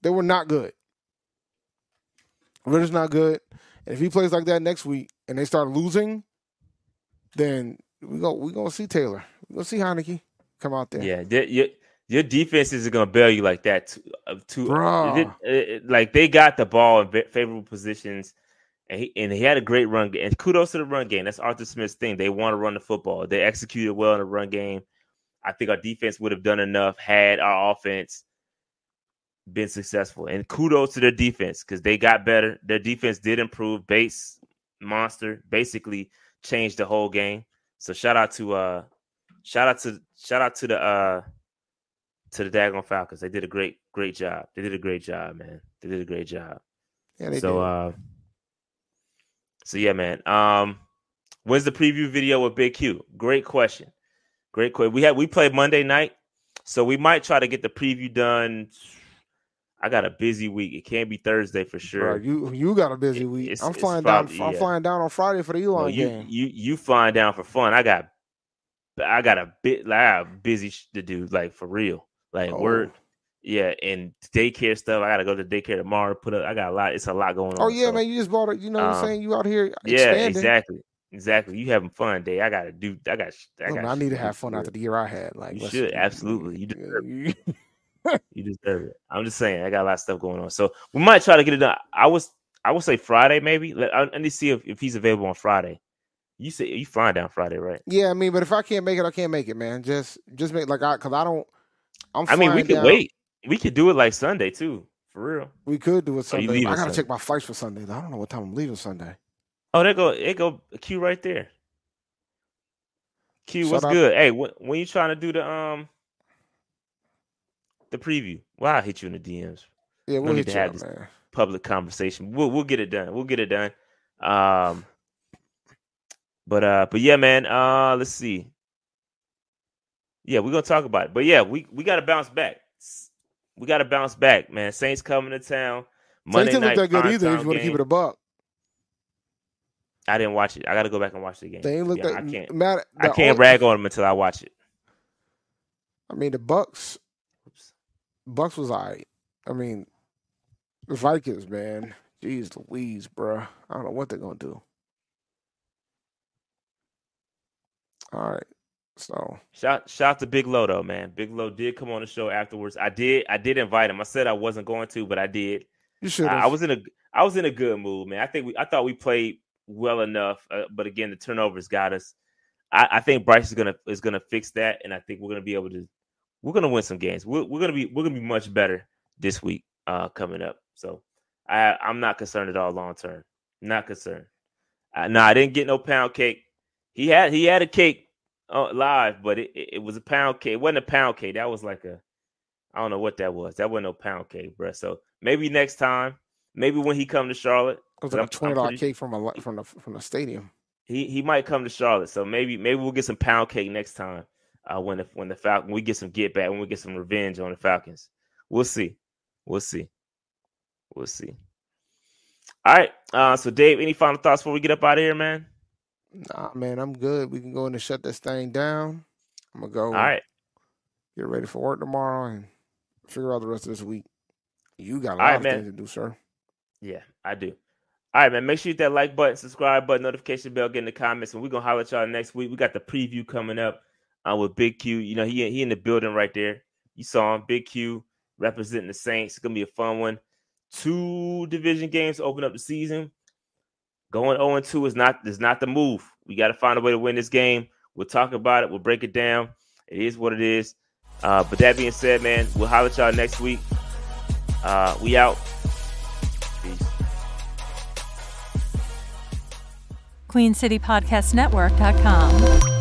They were not good. Ridder's not good. And if he plays like that next week and they start losing, then we go we gonna see Taylor. We gonna see Heinicke come out there. Yeah, your your defense is gonna bail you like that. Too, uh, too Bruh. it- it- it- like they got the ball in favorable positions, and he and he had a great run game. And kudos to the run game. That's Arthur Smith's thing. They want to run the football. They executed well in the run game. I think our defense would have done enough had our offense been successful. And kudos to their defense because they got better. Their defense did improve. Bates monster basically changed the whole game. So shout out to uh shout out to shout out to the uh to the Dagon Falcons. They did a great great job. They did a great job, man. They did a great job. Yeah, they so did. uh so yeah, man. Um When's the preview video with Big Q? Great question. Great question. We had we played Monday night, so we might try to get the preview done. I got a busy week. It can't be Thursday for sure. Bro, you you got a busy week. it's- I'm flying probably- down. I'm yeah. flying down on Friday for the Elon No, you game. you you flying down for fun. I got I got a bit like I got busy to do, like for real. Like Oh. work. Yeah, and daycare stuff. I gotta go to daycare tomorrow. Put up. I got a lot. It's a lot going on. Oh yeah, so- man, you just bought it. You know what I'm um, saying? You out here Yeah, exactly, exactly. You having fun, day. I gotta do. I got. I, got I need to have fun after the year I had. Like, You should, absolutely. You deserve You deserve it. I'm just saying. I got a lot of stuff going on, so we might try to get it done. I was. I would say Friday, maybe. Let- I, I need to see if, if he's available on Friday. You say you flying down Friday, right? Yeah, I mean, but if I can't make it, I can't make it, man. Just just make like I because I don't. I'm. I mean, we could down- wait. We could do it like Sunday too, for real. We could do it Sunday. I gotta Sunday? check my flights for Sunday. Though. I don't know what time I'm leaving Sunday. Oh, there go it go Q right there. Q, Shout what's out- good? Hey, when, when you trying to do the um the preview? Well, I'll hit you in the DMs. Yeah, we'll need hit to you have up, this. man. Public conversation. We'll we'll get it done. We'll get it done. Um but uh but yeah, man. Uh let's see. Yeah, we're gonna talk about it. But yeah, we we gotta bounce back. We gotta bounce back, man. Saints coming to town. Monday Saints didn't look that good either. If you want to keep it a buck, I didn't watch it. I got to go back and watch the game. they ain't look Yeah, that. I can't. I can't only- rag on them until I watch it. I mean, the Bucks. Bucks was alright. I mean, the Vikings, man. Jeez Louise, bruh. I don't know what they're gonna do. All right, so Shout shout to Big Low though, man. Big Low did come on the show afterwards. I did I did invite him. I said I wasn't going to, but I did. you should. I, I was in a I was in a good mood, man. I think we I thought we played well enough, uh, but again the turnovers got us. I, I think Bryce is gonna is gonna fix that, and I think we're gonna be able to we're gonna win some games. We're, we're gonna be we're gonna be much better this week uh, coming up. So I I'm not concerned at all long term. Not concerned. Uh, no, I didn't get no pound cake. He had he had a cake uh, live, but it, it, it was a pound cake. It wasn't a pound cake. That was like a I don't know what that was. That wasn't no pound cake, bro. So maybe next time, maybe when he come to Charlotte, it was like I'm- a twenty dollar cake from a from the from the stadium. he he might come to Charlotte. So maybe maybe we'll get some pound cake next time. Uh, when the when the Falcon we get some get back when we get some revenge on the Falcons. We'll see. We'll see. We'll see. All right. Uh, so Dave, any final thoughts before we get up out of here, man? Nah, man, I'm good. We can go in and shut this thing down. I'm gonna go. All right. Get ready for work tomorrow and figure out the rest of this week. You got a lot right, of man. things to do, sir. Yeah, I do. All right, man. Make sure you hit that like button, subscribe button, notification bell, get in the comments, and we're gonna holler at y'all next week. We got the preview coming up uh, with Big Q. You know, he he in the building right there. You saw him, Big Q representing the Saints. It's gonna be a fun one. Two division games open up the season. Going 0 2 is not is not the move. We got to find a way to win this game. We'll talk about it. We'll break it down. It is what it is. Uh, but that being said, man, we'll holler at y'all next week. Uh, we out. Peace. QueenCityPodcastNetwork.com.